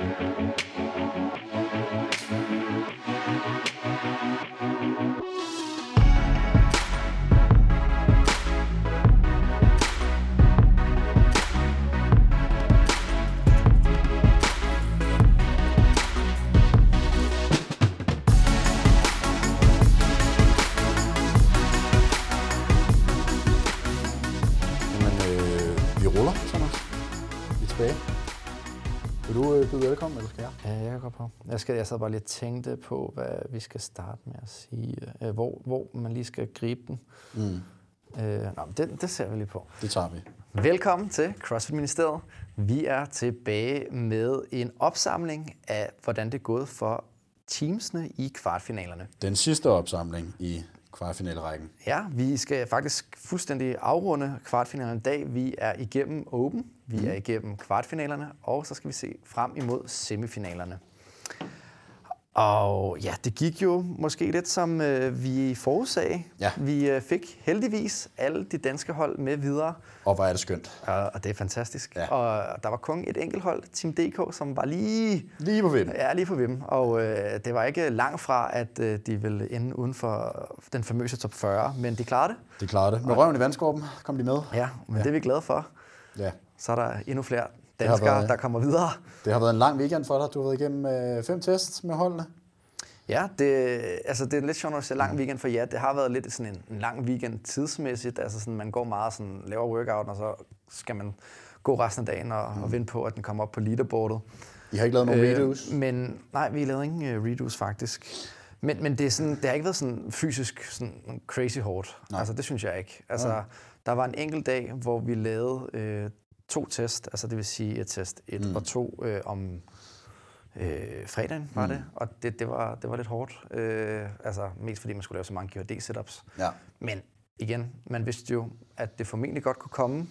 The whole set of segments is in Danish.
Jamen, jeg skal, jeg sad bare lige tænkte på, hvad vi skal starte med at sige. Øh, hvor, hvor man lige skal gribe den. Mm, Øh, nå, men det, det ser vi lige på. det tager vi. Velkommen til CrossFit Ministeriet. Vi er tilbage med en opsamling af, hvordan det er gået for teamsene i kvartfinalerne. Den sidste opsamling i kvartfinalerækken. Ja, vi skal faktisk fuldstændig afrunde kvartfinalerne i dag. Vi er igennem Open, vi er igennem kvartfinalerne, og så skal vi se frem imod semifinalerne. Og ja, det gik jo måske lidt som øh, vi forudsagde. Ja. Vi øh, fik heldigvis alle de danske hold med videre, Og hvor er det skønt. og, og det er fantastisk. Ja. Og der var kun et enkelt hold, Team DK, som var lige Lige på vinden. Ja, lige på Vim. Og øh, det var ikke langt fra, at øh, de ville ende uden for den famøse top 40, men de klarede det. De klarede det. Med røven i vandskorben kom de med. Ja, men ja. det er vi glade for. Ja. Så er der endnu flere danskere, været- der kommer videre. Det har været en lang weekend for dig. Du har været igennem øh, fem tests med holdene. Ja, det, altså det er lidt sjovt, du siger lang weekend, for ja, det har været lidt sådan en, en lang weekend tidsmæssigt. Altså sådan, man går meget sådan, laver workout, og så skal man gå resten af dagen og, mm. og vente på, at den kommer op på leaderboardet. I har ikke lavet nogen redos. Men nej, vi lavede ingen uh, redos faktisk. Men, men det, er sådan, det har ikke været sådan fysisk sådan crazy hårdt. Nej. Altså, det synes jeg ikke. Altså, der var en enkelt dag, hvor vi lavede øh, to test, altså det vil sige et test 1 mm. og 2 øh, om øh, fredagen var mm. det, og det, det, var, det var lidt hårdt. Øh, altså mest fordi man skulle lave så mange GHD-setups. Ja. Men igen, man vidste jo, at det formentlig godt kunne komme,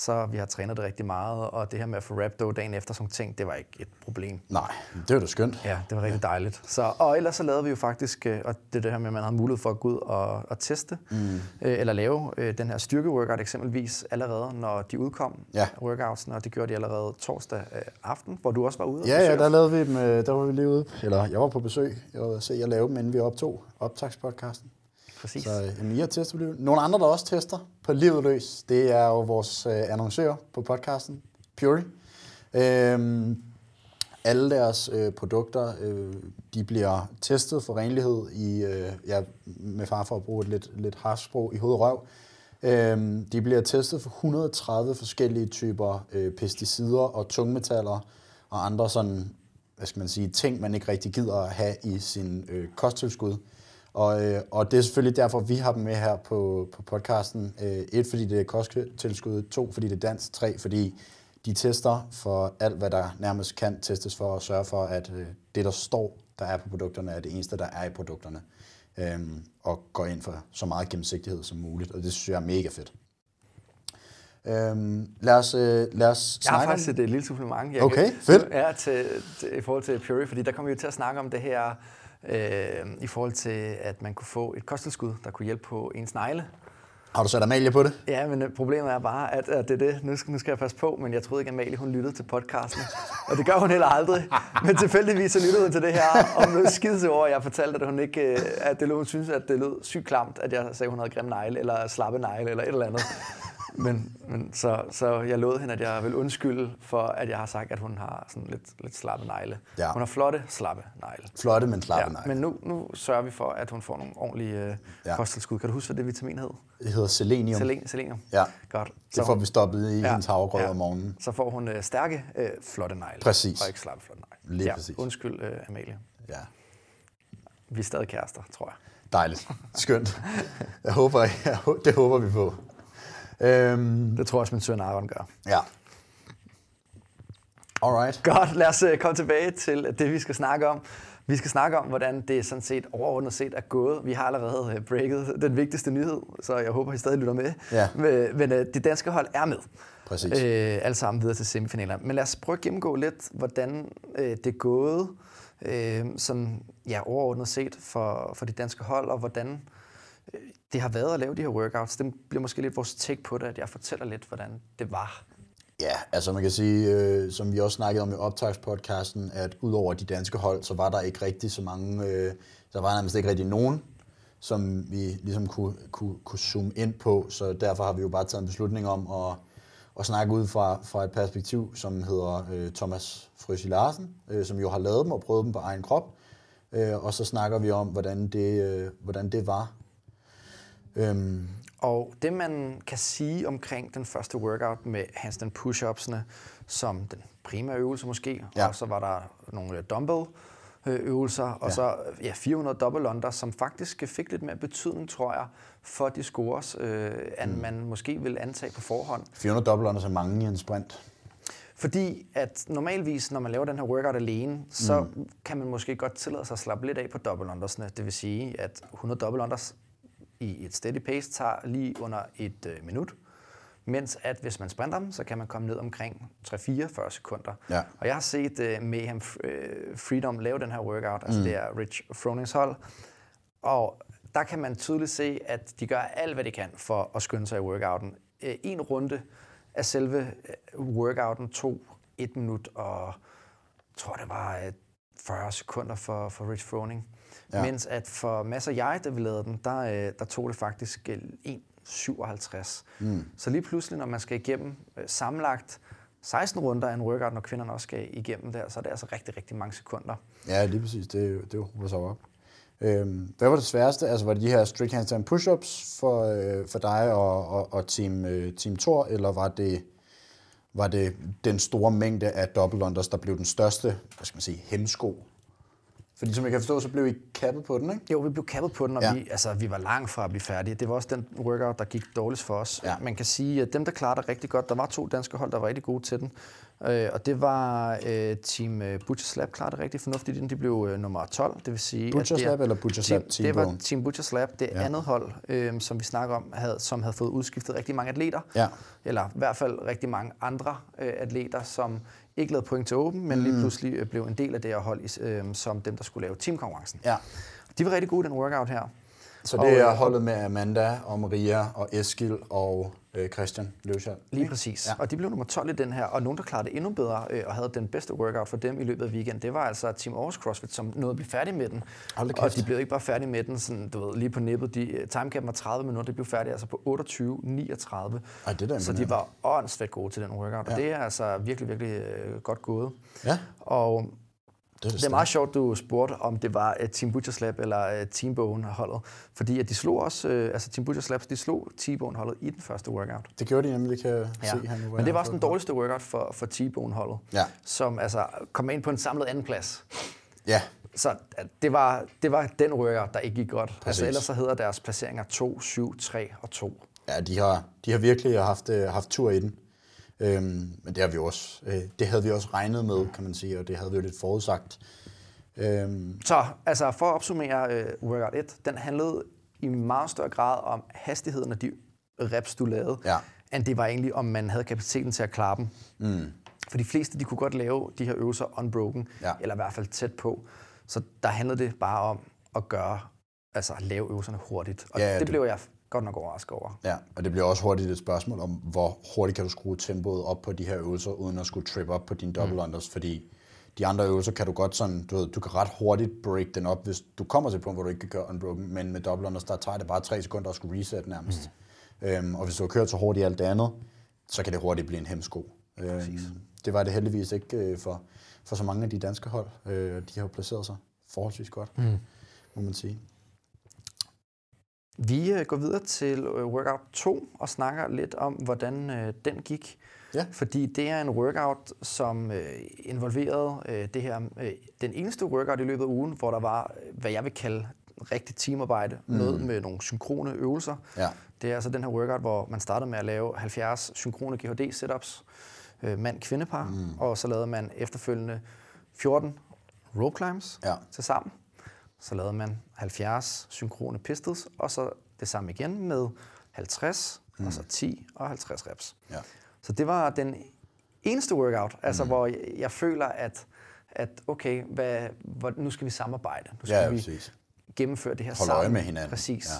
så vi har trænet det rigtig meget, og det her med at få rhabdo dagen efter sådan ting, det var ikke et problem. Nej, det var da skønt. Ja, det var rigtig dejligt. Så, og ellers så lavede vi jo faktisk, øh, og det er det her med, at man havde mulighed for at gå ud og, og teste, mm. øh, eller lave øh, den her styrkeworkout eksempelvis allerede, når de udkom, Ja. workoutsene, og det gjorde de allerede torsdag øh, aften, hvor du også var ude. Ja, ja, der lavede vi dem, øh, der var vi lige ude, eller jeg var på besøg, jeg var se, jeg lavede dem, inden vi optog optagspodcasten. Præcis. Så øh, jamen, I har testet på livet. Nogle andre, der også tester på livet løs, det er jo vores øh, annoncør på podcasten, Puri. Øhm, alle deres øh, produkter, øh, de bliver testet for renlighed i, øh, ja, med far for at bruge et lidt, lidt harsprog i hovedrøv. Øhm, de bliver testet for 130 forskellige typer øh, pesticider og tungmetaller og andre sådan, hvad skal man sige, ting, man ikke rigtig gider at have i sin øh, kosttilskud. Og, øh, og det er selvfølgelig derfor, vi har dem med her på, på podcasten. Øh, et, fordi det er kosttilskud. To, fordi det er dansk. Tre, fordi de tester for alt, hvad der nærmest kan testes for at sørge for, at øh, det, der står, der er på produkterne, er det eneste, der er i produkterne. Øhm, og går ind for så meget gennemsigtighed som muligt. Og det synes jeg er mega fedt. Øhm, lad os, øh, lad os Jeg har snakke faktisk et, et lille supplement. Jeg Okay, kan, fedt. Ja, til, til, i forhold til Puri, fordi der kommer vi jo til at snakke om det her, øh, i forhold til, at man kunne få et kosttilskud, der kunne hjælpe på ens negle. Har du sat Amalie på det? Ja, men øh, problemet er bare, at, at det er det. Nu skal, nu skal jeg passe på, men jeg troede ikke, at Amalie hun lyttede til podcasten. Og det gør hun heller aldrig. Men tilfældigvis så lyttede hun til det her, og hun blev skide over, at jeg fortalte, at hun ikke, øh, at det, lød- hun synes, at det lød sygt klamt, at jeg sagde, at hun havde grim negle, eller slappe negle, eller et eller andet. Men, men så, så jeg lovede hende, at jeg vil undskylde for, at jeg har sagt, at hun har sådan lidt, lidt slappe negle. Ja. Hun har flotte, slappe negle. Flotte, men slappe ja, men nu, nu sørger vi for, at hun får nogle ordentlige øh, Ja. kosttilskud. Kan du huske, hvad det vitamin hed? Det hedder selenium. Selen, selenium. Ja. Godt. Det får vi stoppet i ja. hendes havregrød ja. om morgenen. Så får hun øh, stærke, øh, flotte negle. Præcis. Og ikke slappe flotte negle. Lige ja, præcis. Undskyld, øh, Amalie. Ja. Vi er stadig kærester, tror jeg. Dejligt. Skønt. Jeg håber, jeg, det håber vi på. Øhm, Det tror jeg også, min søn Aaron gør. ja. Alright. Godt, lad os øh, komme tilbage til det, vi skal snakke om. Vi skal snakke om, hvordan det sådan set overordnet set er gået. Vi har allerede øh, breaket den vigtigste nyhed, så jeg håber, I stadig lytter med. Ja. Men, men øh, det danske hold er med. Præcis. Øh, alle sammen videre til semifinaler. Men lad os prøve at gennemgå lidt, hvordan øh, det er gået øh, sådan, ja, overordnet set for, for de danske hold, og hvordan øh, det har været at lave de her workouts. Det bliver måske lidt vores take på det, at jeg fortæller lidt, hvordan det var. Ja, altså man kan sige, øh, som vi også snakkede om i optagspodcasten, at udover de danske hold, så var der ikke rigtig så mange, øh, der var nærmest ikke rigtig nogen, som vi ligesom kunne, kunne, kunne zoome ind på, så derfor har vi jo bare taget en beslutning om at, at snakke ud fra, fra et perspektiv, som hedder øh, Thomas Frøsi Larsen, øh, som jo har lavet dem og prøvet dem på egen krop, øh, og så snakker vi om, hvordan det, øh, hvordan det var. Øhm. Og det man kan sige omkring den første workout med handstand push-upsene, som den primære øvelse måske, ja. og så var der nogle dumbbell øvelser, og ja. så ja, 400 double under, som faktisk fik lidt mere betydning, tror jeg, for de scores, øh, end mm. man måske vil antage på forhånd. 400 double under er mange i en sprint. Fordi at normalvis, når man laver den her workout alene, så mm. kan man måske godt tillade sig at slappe lidt af på double undersne. Det vil sige, at 100 double unders i et steady pace tager lige under et øh, minut. Mens at hvis man sprinter dem, så kan man komme ned omkring 3-4-40 sekunder. Ja. Og jeg har set uh, Mayhem uh, Freedom lave den her workout, altså mm. det er Rich Fronings hold. Og der kan man tydeligt se, at de gør alt, hvad de kan for at skynde sig i workouten. Uh, en runde af selve workouten tog et minut og jeg tror det var 40 sekunder for, for Rich Froning. Ja. Mens at for masser jeg, da vi lavede den, der, der tog det faktisk 1 57. Mm. Så lige pludselig, når man skal igennem øh, sammenlagt 16 runder af en workout, når kvinderne også skal igennem der, så er det altså rigtig, rigtig mange sekunder. Ja, lige præcis. Det, det var så op. Øhm, hvad var det sværeste? Altså var det de her strict handstand push-ups for, øh, for dig og, og, og team, øh, team Thor, eller var det, var det den store mængde af double unders, der blev den største hvad skal man sige, hemsko fordi som jeg kan forstå, så blev I kappet på den, ikke? Jo, vi blev kappet på den, og ja. vi, altså, vi var langt fra at blive færdige. Det var også den workout, der gik dårligst for os. Ja. Man kan sige, at dem, der klarede det rigtig godt, der var to danske hold, der var rigtig gode til den. Øh, og det var øh, Team øh, Butchers Lab klarede det rigtig fornuftigt. De blev øh, nummer 12, det vil sige... Butchers Lab eller Butchers Lab Team, Det var Team Butchers Lab, det ja. andet hold, øh, som vi snakker om, havde, som havde fået udskiftet rigtig mange atleter. Ja. Eller i hvert fald rigtig mange andre øh, atleter, som ikke lavede point til åben, men mm. lige pludselig øh, blev en del af det her hold, øh, som dem, der skulle lave teamkonkurrencen. Ja. De var rigtig gode den workout her. Så det er øh, holdet med Amanda og Maria og Eskil og øh, Christian Løvschald. Lige præcis. Ja. Og de blev nummer 12 i den her, og nogen, der klarede det endnu bedre øh, og havde den bedste workout for dem i løbet af weekenden, det var altså Team Aarhus CrossFit, som nåede at blive færdig med den. Og de blev ikke bare færdige med den sådan, du ved, lige på nippet. De, øh, timecapen var 30 minutter, de blev færdige altså på 28.39. Ej, det er så de var åndssvagt gode til den workout, ja. og det er altså virkelig, virkelig øh, godt gået. Ja. Og det er, det, det er meget sjovt, du spurgte, om det var uh, Team Butchers Lab eller uh, Team Bone holdet. Fordi at de slog også, uh, altså Team Butchers de slog T-Bone holdet i den første workout. Det gjorde de nemlig, kan ja. se her nu. Men det var også den dårligste workout for, for T-Bone holdet. Ja. Som altså kom ind på en samlet anden plads. Ja. Så det var, det var den workout, der ikke gik godt. Altså, Præcis. Altså ellers så hedder deres placeringer 2, 7, 3 og 2. Ja, de har, de har virkelig haft, haft tur i den. Øhm, men det, har vi også, øh, det havde vi også regnet med, kan man sige, og det havde vi jo lidt forudsagt. Øhm. Så altså for at opsummere øh, workout 1, den handlede i meget større grad om hastigheden af de reps, du lavede, ja. end det var egentlig, om man havde kapaciteten til at klare dem. Mm. For de fleste, de kunne godt lave de her øvelser unbroken, ja. eller i hvert fald tæt på. Så der handlede det bare om at gøre, altså lave øvelserne hurtigt. Og ja, det, det blev jeg godt nok overrasket over. Ja, og det bliver også hurtigt et spørgsmål om, hvor hurtigt kan du skrue tempoet op på de her øvelser, uden at skulle trip op på dine double mm. unders, fordi de andre øvelser kan du godt sådan, du ved, du kan ret hurtigt break den op, hvis du kommer til et punkt, hvor du ikke kan køre unbroken, men med double unders, der tager det bare tre sekunder at skulle reset nærmest. Mm. Øhm, og hvis du har kørt så hurtigt i alt det andet, så kan det hurtigt blive en hemsko. Øhm, det var det heldigvis ikke øh, for, for så mange af de danske hold. Øh, de har jo placeret sig forholdsvis godt, mm. må man sige. Vi øh, går videre til øh, workout 2 og snakker lidt om, hvordan øh, den gik. Ja. Fordi det er en workout, som involverede det her, den eneste workout i løbet af ugen, hvor der var, hvad jeg vil kalde rigtig teamarbejde, mm. noget med nogle synkrone øvelser. Ja. Det er altså den her workout, hvor man startede med at lave 70 synkrone GHD-setups, mand-kvindepar, mm. og så lavede man efterfølgende 14 rope climbs ja. til sammen. Så lavede man 70 synkrone pistols, og så det samme igen med 50, mm. og så 10 og 50 reps. Ja. Så det var den eneste workout, altså mm. hvor jeg, jeg føler, at, at okay, hvad, hvor, nu skal vi samarbejde. Nu skal ja, vi præcis. gennemføre det her Hold sammen. med hinanden. Præcis. Ja.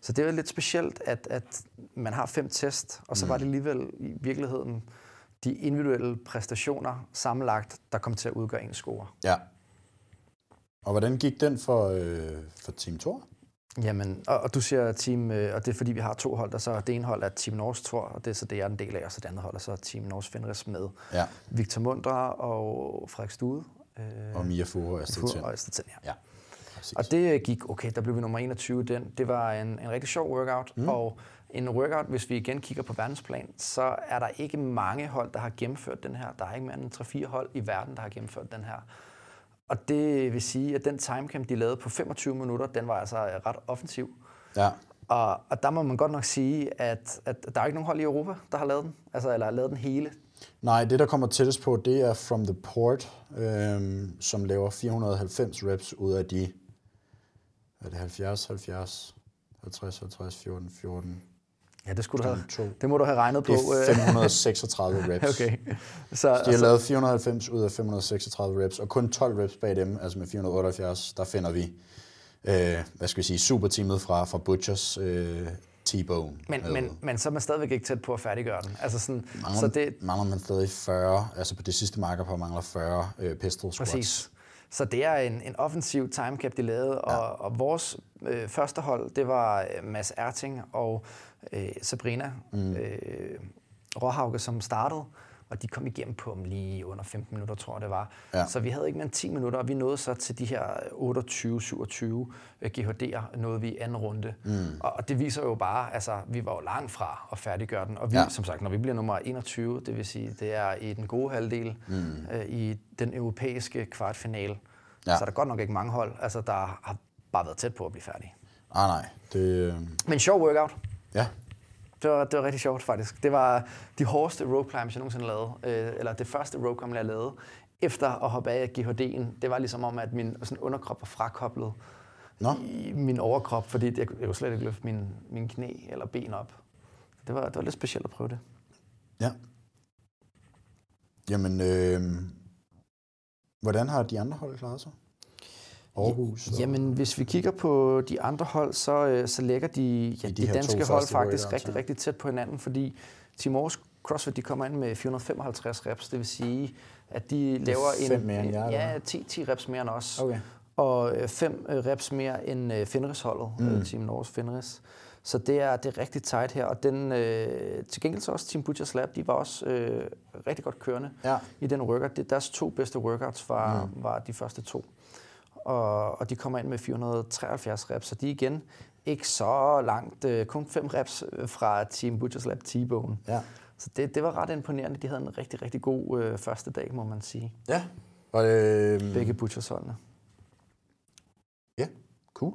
Så det var lidt specielt, at, at man har fem test, og så mm. var det alligevel i virkeligheden de individuelle præstationer sammenlagt, der kom til at udgøre en score. Ja. Og hvordan gik den for, øh, for Team Thor? Jamen, og, og du siger team, øh, og det er fordi, vi har to hold, der så det ene hold er Team Norse Tor, og det er så det, jeg er en del af, og så det andet hold er så Team Norse Fenris med Ja. Victor Mundra og Frederik Stude. Øh, Og Mia Fure og Astrid ja. Ja, præcis. Og det gik okay, der blev vi nummer 21 den. Det var en, en rigtig sjov workout, mm. og en workout, hvis vi igen kigger på verdensplan, så er der ikke mange hold, der har gennemført den her. Der er ikke mere end 3-4 hold i verden, der har gennemført den her. Og det vil sige, at den timecamp, de lavede på 25 minutter, den var altså ret offensiv. Ja. Og, og der må man godt nok sige, at, at der er ikke nogen hold i Europa, der har lavet den. Altså, eller har lavet den hele. Nej, det der kommer tættest på, det er From the Port, øhm, som laver 490 reps ud af de, er det 70, 70, 50, 50, 14, 14, Ja, det skulle du have. to. Det må du have regnet på. Det er øh. 536 reps. Okay. Så, De har lavet 490 ud af 536 reps, og kun 12 reps bag dem, altså med 478, der finder vi, øh, hvad skal vi sige, superteamet fra, fra Butchers øh, T-Bone. men, med- men, men så er man stadigvæk ikke tæt på at færdiggøre den. Altså sådan, mangler, så det, mangler man stadig 40, altså på det sidste marker på mangler 40 øh, pistol squats. Præcis. Så det er en, en offensiv timecap, de lavede, og, ja. og vores øh, første hold, det var øh, Mads Erting og øh, Sabrina mm. øh, Råhauke, som startede, og de kom igennem på dem lige under 15 minutter, tror jeg det var. Ja. Så vi havde ikke mere end 10 minutter, og vi nåede så til de her 28-27 GHD'er, nåede vi i anden runde. Mm. Og, og det viser jo bare, altså vi var jo langt fra at færdiggøre den, og vi, Ja. som sagt, når vi bliver nummer 21, det vil sige, det er i den gode halvdel, mm. øh, i den europæiske kvartfinale, Ja. ja. så er der godt nok ikke mange hold, altså der har bare været tæt på at blive færdige. Ah, nej, det, øh, Men sjov workout. ja, Det var, det var rigtig sjovt faktisk. Det var de hårdeste rope climbs, jeg nogensinde lavede. Øh, eller det første rope climb, jeg lavede. Efter at hoppe af GHD'en, det var ligesom om, at min sådan underkrop var frakoblet Nå. i min overkrop, fordi jeg, jeg kunne slet ikke løfte min, min knæ eller ben op. Det var, det var lidt specielt at prøve det. ja. Jamen, øh, hvordan har de andre hold klaret sig? Aarhus? og- Jamen, hvis vi kigger på de andre hold, så, øh, så ligger de, ja, de de, danske hold faktisk rigtig, rigtig tæt på hinanden, fordi Team Aarhus CrossFit de kommer ind med 455 reps, det vil sige, at de laver en, mere end eller ja, hvad? 10, 10 reps mere end os, Okay. og 5 reps mere end øh, Fenris-holdet, mm. Team Norges Fenris. Så det er, det er rigtig tight her, og den, øh, til gengæld så også Team Butchers Lab, de var også øh, rigtig godt kørende Ja. i den workout. Det, deres to bedste workouts var, mm. var de første to. Og, og de kommer ind med 473 reps, så de er igen ikke så langt, øh, kun 5 reps øh, fra Team Butchers Lab T-Bone. Ja. Så det, det var ret imponerende. De havde en rigtig, rigtig god øh, første dag, må man sige. Ja. Og, øh, Begge Butchers holdene. Ja, cool.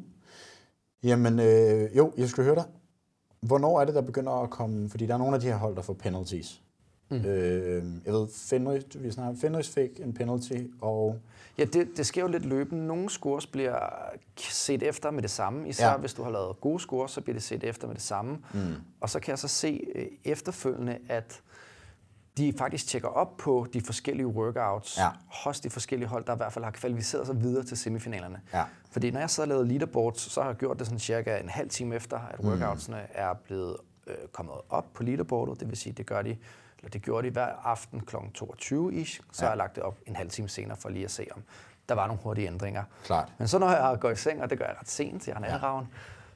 Jamen, øh, jo, jeg skal høre dig. Hvornår er det, der begynder at komme... Fordi der er nogle af de her hold, der får penalties. Mm. Øh, jeg ved, Fenris, vi snakker, Fenris fik en penalty, og... Ja, det, det sker jo lidt løbende. Nogle scores bliver set efter med det samme. Især Ja. hvis du har lavet gode scores, så bliver det set efter med det samme. Mm. Og så kan jeg så se øh, efterfølgende, at de faktisk tjekker op på de forskellige workouts Ja. hos de forskellige hold, der i hvert fald har kvalificeret sig videre til semifinalerne. Ja. Fordi når jeg så har lavet leaderboards, så har jeg gjort det sådan cirka en halv time efter, at workoutsene mm. er blevet øh, kommet op på leaderboardet. Det vil sige, det gør de eller det gjorde de hver aften kl. 22-ish. Så ja. har jeg lagt det op en halv time senere for lige at se, om der var nogle hurtige ændringer. Klart. Men så når jeg går i seng, og det gør jeg ret sent, jeg har natteravn,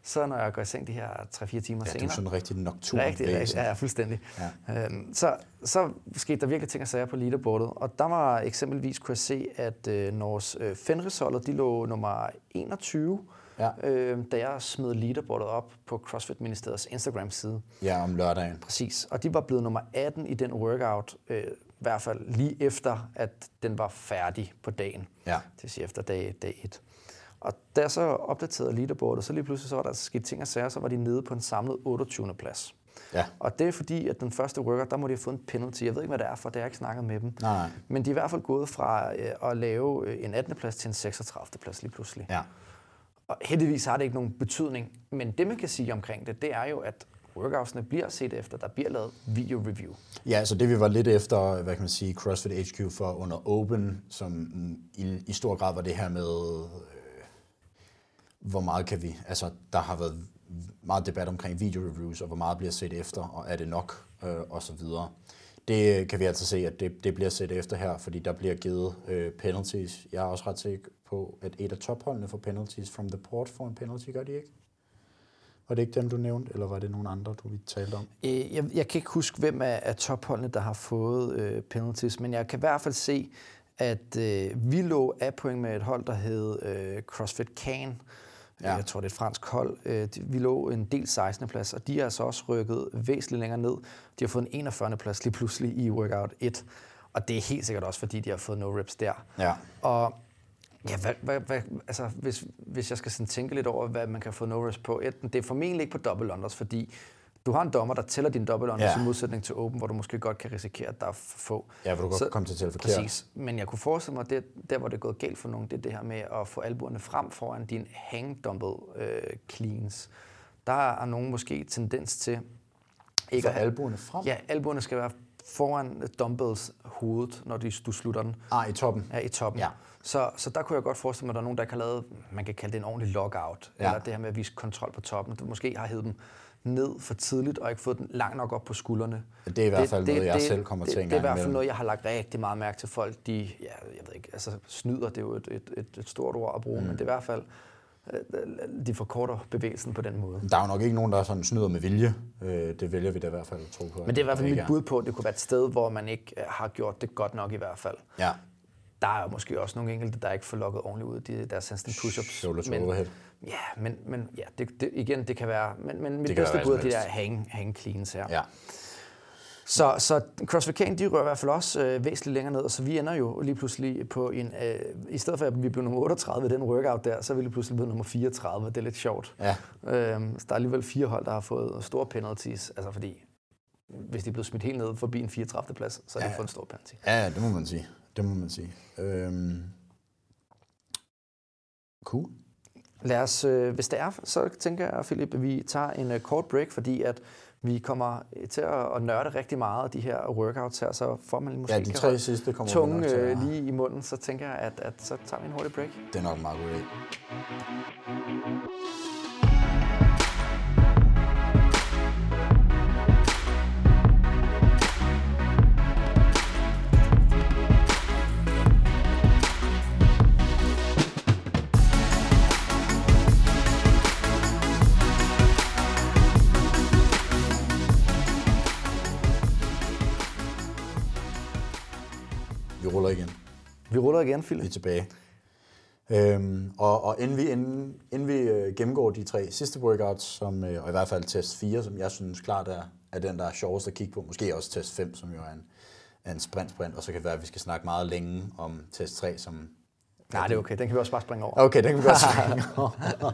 så når jeg går i seng de her 3-4 timer Ja, du senere, er sådan en rigtig nocturn Rigtig, rigtig, ja, fuldstændig. Ja. Øhm, så, så skete der virkelig ting og sager på leaderboardet, og der var eksempelvis, kunne jeg se, at øh, Norges øh, Fenrisholdet, de lå nummer 21, Ja. øh, da jeg smed leaderboardet op på CrossFit Ministeriets Instagram-side. Ja, om lørdagen. Præcis, og de var blevet nummer 18 i den workout, øh, i hvert fald lige efter, at den var færdig på dagen. Ja. Det vil sige efter dag, dag 1. Og da jeg så opdaterede leaderboardet, så lige pludselig så var der sket ting og sager, så var de nede på en samlet 28. plads. Ja. Og det er fordi, at den første workout, der må de have fået en penalty. Jeg ved ikke, hvad det er for, det har jeg ikke snakket med dem. Nej, nej. Men de er i hvert fald gået fra øh, at lave øh, en 18. plads til en 36. plads lige pludselig. Ja. Og heldigvis har det ikke nogen betydning. Men det, man kan sige omkring det, det er jo, at workoutsene bliver set efter, der bliver lavet video-review. Ja, så det vi var lidt efter, hvad kan man sige, CrossFit HQ for under Open, som i, i stor grad var det her med, øh, hvor meget kan vi, altså der har været meget debat omkring video reviews, og hvor meget bliver set efter, og er det nok, øh, og så videre det kan vi altså se, at det, det bliver set efter her, fordi der bliver givet øh, penalties. Jeg er også ret sikker på, at et af topholdene får penalties from the port får en penalty, gør de ikke? Var det ikke dem, du nævnte, eller var det nogen andre, du vi talte om? Øh, jeg, jeg kan ikke huske, hvem af, af topholdene, der har fået øh, penalties, men jeg kan i hvert fald se, at øh, vi lå af point med et hold, der hed øh, CrossFit Can. Ja. Jeg tror, det er et fransk hold. Øh, vi lå en del 16. plads, og de er altså også rykket væsentligt længere ned. De har fået en 41. plads lige pludselig i Workout 1. Og det er helt sikkert også, fordi de har fået no reps der. Ja. Og ja, hvad, hvad, hvad, altså, hvis, hvis jeg skal sådan tænke lidt over, hvad man kan få no reps på. Enten, det er formentlig ikke på double unders, fordi du har en dommer, der tæller din double unders ja. i modsætning til open, hvor du måske godt kan risikere, at der er for få. Ja, hvor du godt komme til at tælle forkert. Præcis. Men jeg kunne forestille mig, at det, der, hvor det er gået galt for nogen, det er det her med at få albuerne frem foran din hang øh, cleans. Der er nogen måske tendens til ikke at albuerne frem? Ja, albuerne skal være foran dumbbells hovedet, når de, du slutter den. Ah, i toppen? Ja, i toppen. Ja. Så, så der kunne jeg godt forestille mig, at der er nogen, der kan lave, man kan kalde det en ordentlig lockout, ja. eller det her med at vise kontrol på toppen. Du måske har hævet dem ned for tidligt, og ikke fået den langt nok op på skuldrene. Det er i hvert fald det, noget, jeg det, selv kommer det, til en Det er i hvert fald noget, jeg har lagt rigtig meget mærke til folk. De, ja, jeg ved ikke, altså snyder, det er jo et, et, et, et stort ord at bruge, mm. men det er i hvert fald, øh, de forkorter bevægelsen på den måde. Der er jo nok ikke nogen, der sådan snyder med vilje. Øh, det vælger vi da i hvert fald at tro på. Men det er i hvert fald mit bud på, at det kunne være et sted, hvor man ikke øh, har gjort det godt nok i hvert fald. Ja. Der er måske også nogle enkelte, der ikke får lukket ordentligt ud de deres handstand push-ups. Shoulders men, overhead. Ja, men, men ja, det, det, igen, det kan være... Men, men mit bedste bud er de der hang, hang cleans her. Ja. Så, så CrossFit Can, de rører i hvert fald også øh, væsentligt længere ned, og så vi ender jo lige pludselig på en... Øh, I stedet for at vi blev nummer 38 i den workout der, så er vi lige pludselig blevet nummer 34. Det er lidt sjovt. Ja. Øhm, så der er alligevel fire hold, der har fået store penalties, altså fordi hvis de er blevet smidt helt ned forbi en 34. plads, så de ja. fået en stor penalty. Ja, det må man sige. Det må man sige. Øhm. Cool. Lad os, øh, hvis det er, så tænker jeg, Philip, at vi tager en uh, kort break, fordi at vi kommer til at, nørde rigtig meget af de her workouts her, så får man måske ja, de tre sidste kommer tunge til, ja. lige i munden, så tænker jeg, at, at så tager vi en hurtig break. Det er nok meget god Vi ruller igen, Philip. Vi er tilbage. Øhm, og, og inden vi, inden, inden vi øh, gennemgår de tre sidste workouts, som, øh, og i hvert fald test 4, som jeg synes klart er, er den, der er sjovest at kigge på, måske også test 5, som jo er en, er en sprint-sprint, og så kan det være, at vi skal snakke meget længe om test 3, som... Nej, det er okay. Den kan vi også bare springe over. Okay, den kan vi godt springe over.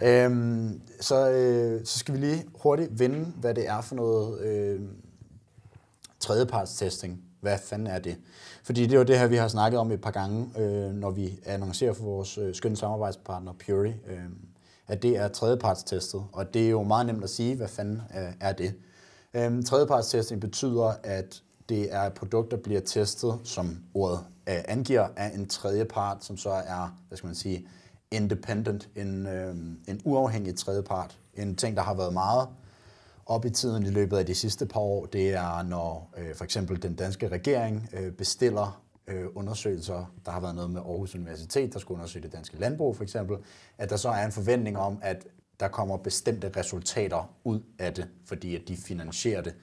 øhm, så, øh, så skal vi lige hurtigt vinde, hvad det er for noget øh, tredjeparts testing. Hvad fanden er det? Fordi det er jo det her, vi har snakket om et par gange, øh, når vi annoncerer for vores øh, skønne samarbejdspartner Puri, øh, at det er tredjepartstestet. Og det er jo meget nemt at sige, hvad fanden øh, er det. Øh, tredjepartstesting betyder, at det er et produkt, der bliver testet, som ordet øh, angiver, af en tredjepart, som så er, hvad skal man sige, independent, en, øh, en uafhængig tredjepart. En ting, der har været meget op i tiden i løbet af de sidste par år, det er, når øh, for eksempel den danske regering øh, bestiller øh, undersøgelser. Der har været noget med Aarhus Universitet, der skulle undersøge det danske landbrug for eksempel, at der så er en forventning om, at der kommer bestemte resultater ud af det, fordi at de finansierer det.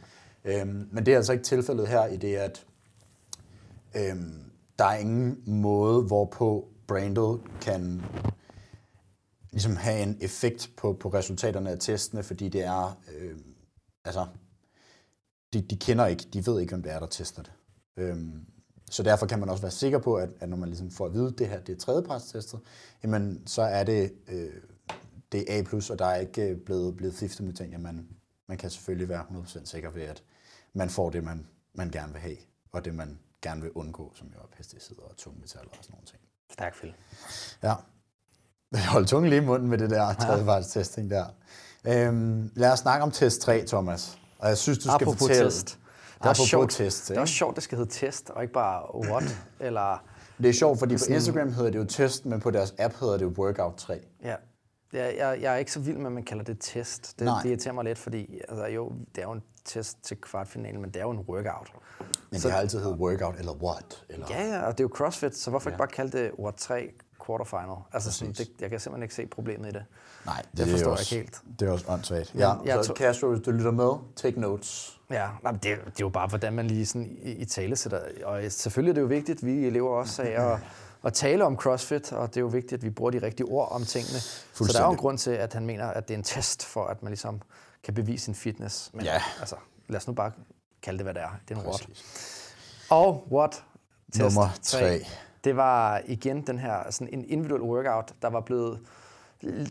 Øhm, men det er altså ikke tilfældet her i det, at øhm, der er ingen måde, hvorpå brandet kan ligesom have en effekt på, på resultaterne af testene, fordi det er Øhm, altså, de, de kender ikke, de ved ikke, hvem det er, der tester det. Øhm, så derfor kan man også være sikker på, at, at når man ligesom får at vide, at det her det er tredjepartstestet, jamen så er det, øh, det er A+, og der er ikke øh, blevet, blevet fiftet med ting. Jamen, man kan selvfølgelig være 100% sikker ved, at man får det, man, man gerne vil have, og det, man gerne vil undgå, som jo er pesticider og tungmetaller og sådan nogle ting. Stærk Phil. Ja. Hold tungen lige i munden med det der tredjepartstesting der. Øhm, lad os snakke om test 3, Thomas. Og jeg synes, du skal Apropos fortælle... Test. Det er, sjovt. Test, det er også sjovt, det skal hedde test, og ikke bare what, eller... Det er sjovt, fordi på Instagram hedder det jo test, men på deres app hedder det jo Workout 3. Ja. Jeg, jeg, jeg er ikke så vild med, at man kalder det test. Det, Nej. det irriterer mig lidt, fordi altså, jo, det er jo en test til kvartfinalen, men det er jo en workout. Men det har altid heddet workout eller what? Eller... Ja, ja, og det er jo CrossFit, så hvorfor ja. ikke bare kalde det What 3 quarterfinal? Altså, sådan, det, jeg kan simpelthen ikke se problemet i det. Nej, det, Det forstår er jeg også, ikke helt. Det er også åndssvagt. Ja, jeg så Castro, hvis du lytter med, take notes. Ja, nej, det, det er jo bare, hvordan man lige sådan i, i tale sætter. Og selvfølgelig er det jo vigtigt, vi lever også af at, at tale om CrossFit, og det er jo vigtigt, at vi bruger de rigtige ord om tingene. Så der er jo en grund til, at han mener, at det er en test for, at man ligesom kan bevise sin fitness. Men Ja. altså, lad os nu bare kalde det, hvad det er. Det er en what. Præcis. Og what? Test Nummer tre. Det var igen den her sådan en individuel workout, der var blevet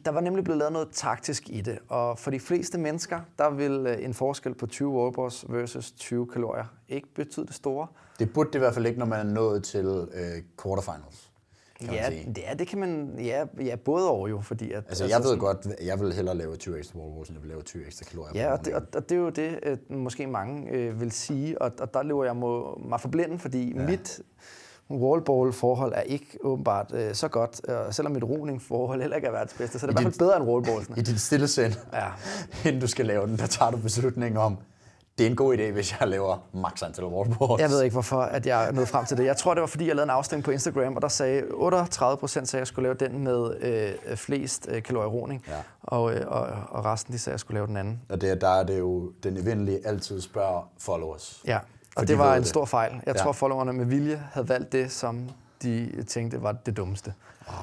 der var nemlig blevet lavet noget taktisk i det, og for de fleste mennesker, der vil øh, en forskel på 20 wallballs versus 20 kalorier ikke betyde det store. Det burde det i hvert fald ikke, når man er nået til øh, quarterfinals. Kan man Ja, sige. det, er, det kan man, ja, ja, både over jo, fordi at... Altså, jeg ved godt, jeg vil hellere lave 20 ekstra wall balls, end jeg vil lave 20 ekstra kalorier. Ja, og det, og, og det er jo det, øh, måske mange øh, vil sige, og, og der lever jeg må, mig for blinden, fordi ja. mit wallball-forhold er ikke åbenbart øh, så godt, øh, selvom mit roning-forhold heller ikke er verdens bedste, så det er i hvert fald bedre end wallballsene. I dit stille sind, Ja. inden du skal lave den, der tager du beslutningen om, det er en god idé, hvis jeg laver max antal wall balls. Jeg ved ikke, hvorfor at jeg nåede frem til det. Jeg tror, det var, fordi jeg lavede en afstemning på Instagram, og der sagde 38 procent, sagde, at jeg skulle lave den med øh, flest øh, kalorier roning, Ja. og, øh, og, og resten, de sagde, at jeg skulle lave den anden. Og det, der er det jo den evindelige altid spørger followers. Ja, og det de var en det. stor fejl. Jeg Ja. tror, followerne med vilje havde valgt det, som de tænkte var det dummeste. Ej.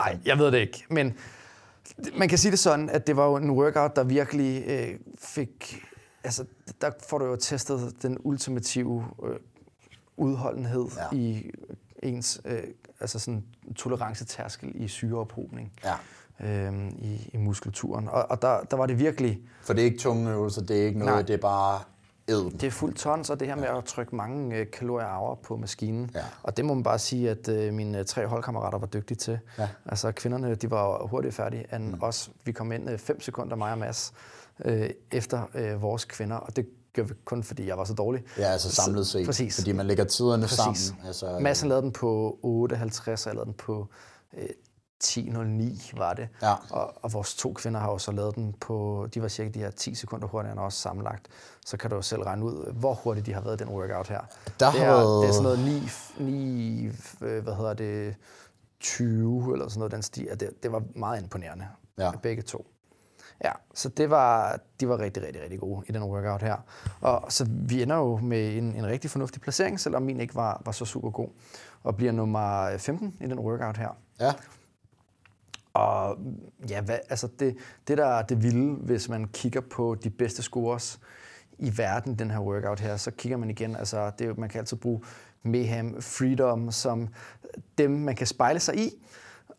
Nej, jeg ved det ikke, men man kan sige det sådan, at det var jo en workout, der virkelig øh, fik... Altså, der får du jo testet den ultimative øh, udholdenhed Ja. i ens øh, altså sådan tolerancetærskel i syreophobning Ja. øh, i, i muskulaturen. Og, og der, der var det virkelig... For det er ikke tunge øvelser, det er ikke noget, Nej. det er bare æden. Det er fuldt tons, og det her med at trykke mange øh, kalorier hour på maskinen. Ja. Og det må man bare sige, at øh, mine tre holdkammerater var dygtige til. Ja. Altså kvinderne, de var hurtigt færdige end mm. os. Vi kom ind 5 sekunder, mig og Mads, øh, efter øh, vores kvinder. Og det gør vi kun, fordi jeg var så dårlig. Ja, altså samlet set. Præcis. Fordi man lægger tiderne Præcis. sammen. Altså, Mads han lavede den på 8.50, og jeg lavede den på øh, 10.09 var det. Ja. Og, og vores to kvinder har jo så lavet den på, de var cirka de her 10 sekunder hurtigere end os sammenlagt. Så kan du jo selv regne ud, hvor hurtigt de har været i den workout her. Der det, har er, været- det er sådan noget 9, 9 øh, hvad hedder det, 20 eller sådan noget den stil. Det, det var meget imponerende, Ja. begge to. Ja, så det var, de var rigtig, rigtig, rigtig gode i den workout her. Og så vi ender jo med en, en rigtig fornuftig placering, selvom min ikke var, var så super god. Og bliver nummer 15 i den workout her. Ja. Og ja, hvad, altså det, det der er det vilde, hvis man kigger på de bedste scores i verden, den her workout her, så kigger man igen, altså det, er man kan altid bruge Mayhem, Freedom som dem, man kan spejle sig i.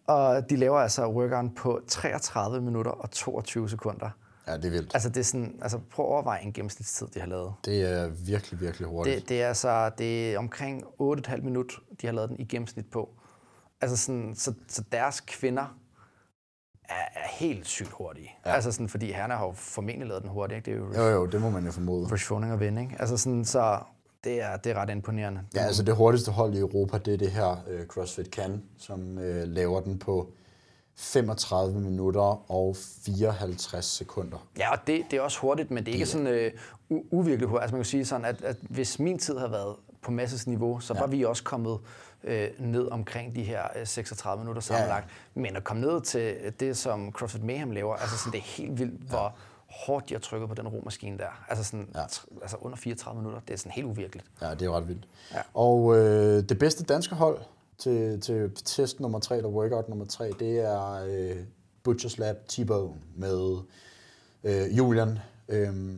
Og de laver altså workouten på 33 minutter og 22 sekunder. ja, det er vildt. Altså det er sådan, altså prøv at overveje en gennemsnitstid, de har lavet. Det er virkelig, virkelig hurtigt. Det, det er altså det er omkring 8,5 minut, de har lavet den i gennemsnit på. Altså sådan, så, så deres kvinder er, er helt sygt hurtige. Ja. Ja. Altså sådan, fordi herrerne har jo formentlig lavet den hurtigt. Ikke? Det er Jo, jo jo, det må man jo formode. Rich Froning og Vind, ikke? Altså sådan, så det er, det er ret imponerende. Ja, altså det hurtigste hold i Europa, det er det her uh, CrossFit Can, som uh, laver den på 35 minutter og 54 sekunder. Ja, og det, det er også hurtigt, men det er ikke sådan øh, u- uvirkeligt hurtigt. Altså man kan sige sådan, at, at hvis min tid havde været på Masses niveau, så ja. var vi også kommet øh, ned omkring de her øh, 36 minutter sammenlagt. Ja. Men at komme ned til det, som CrossFit Mayhem laver, altså sådan, det er helt vildt, ja. hvor hårdt de har trykket på den romaskine der. Altså, sådan, ja. altså under 34 minutter, det er sådan helt uvirkeligt. Ja, det er ret vildt. Ja. Og øh, det bedste danske hold til, til test nummer 3, eller workout nummer 3, det er øh, Butchers Lab T-Bone med øh, Julian, øh,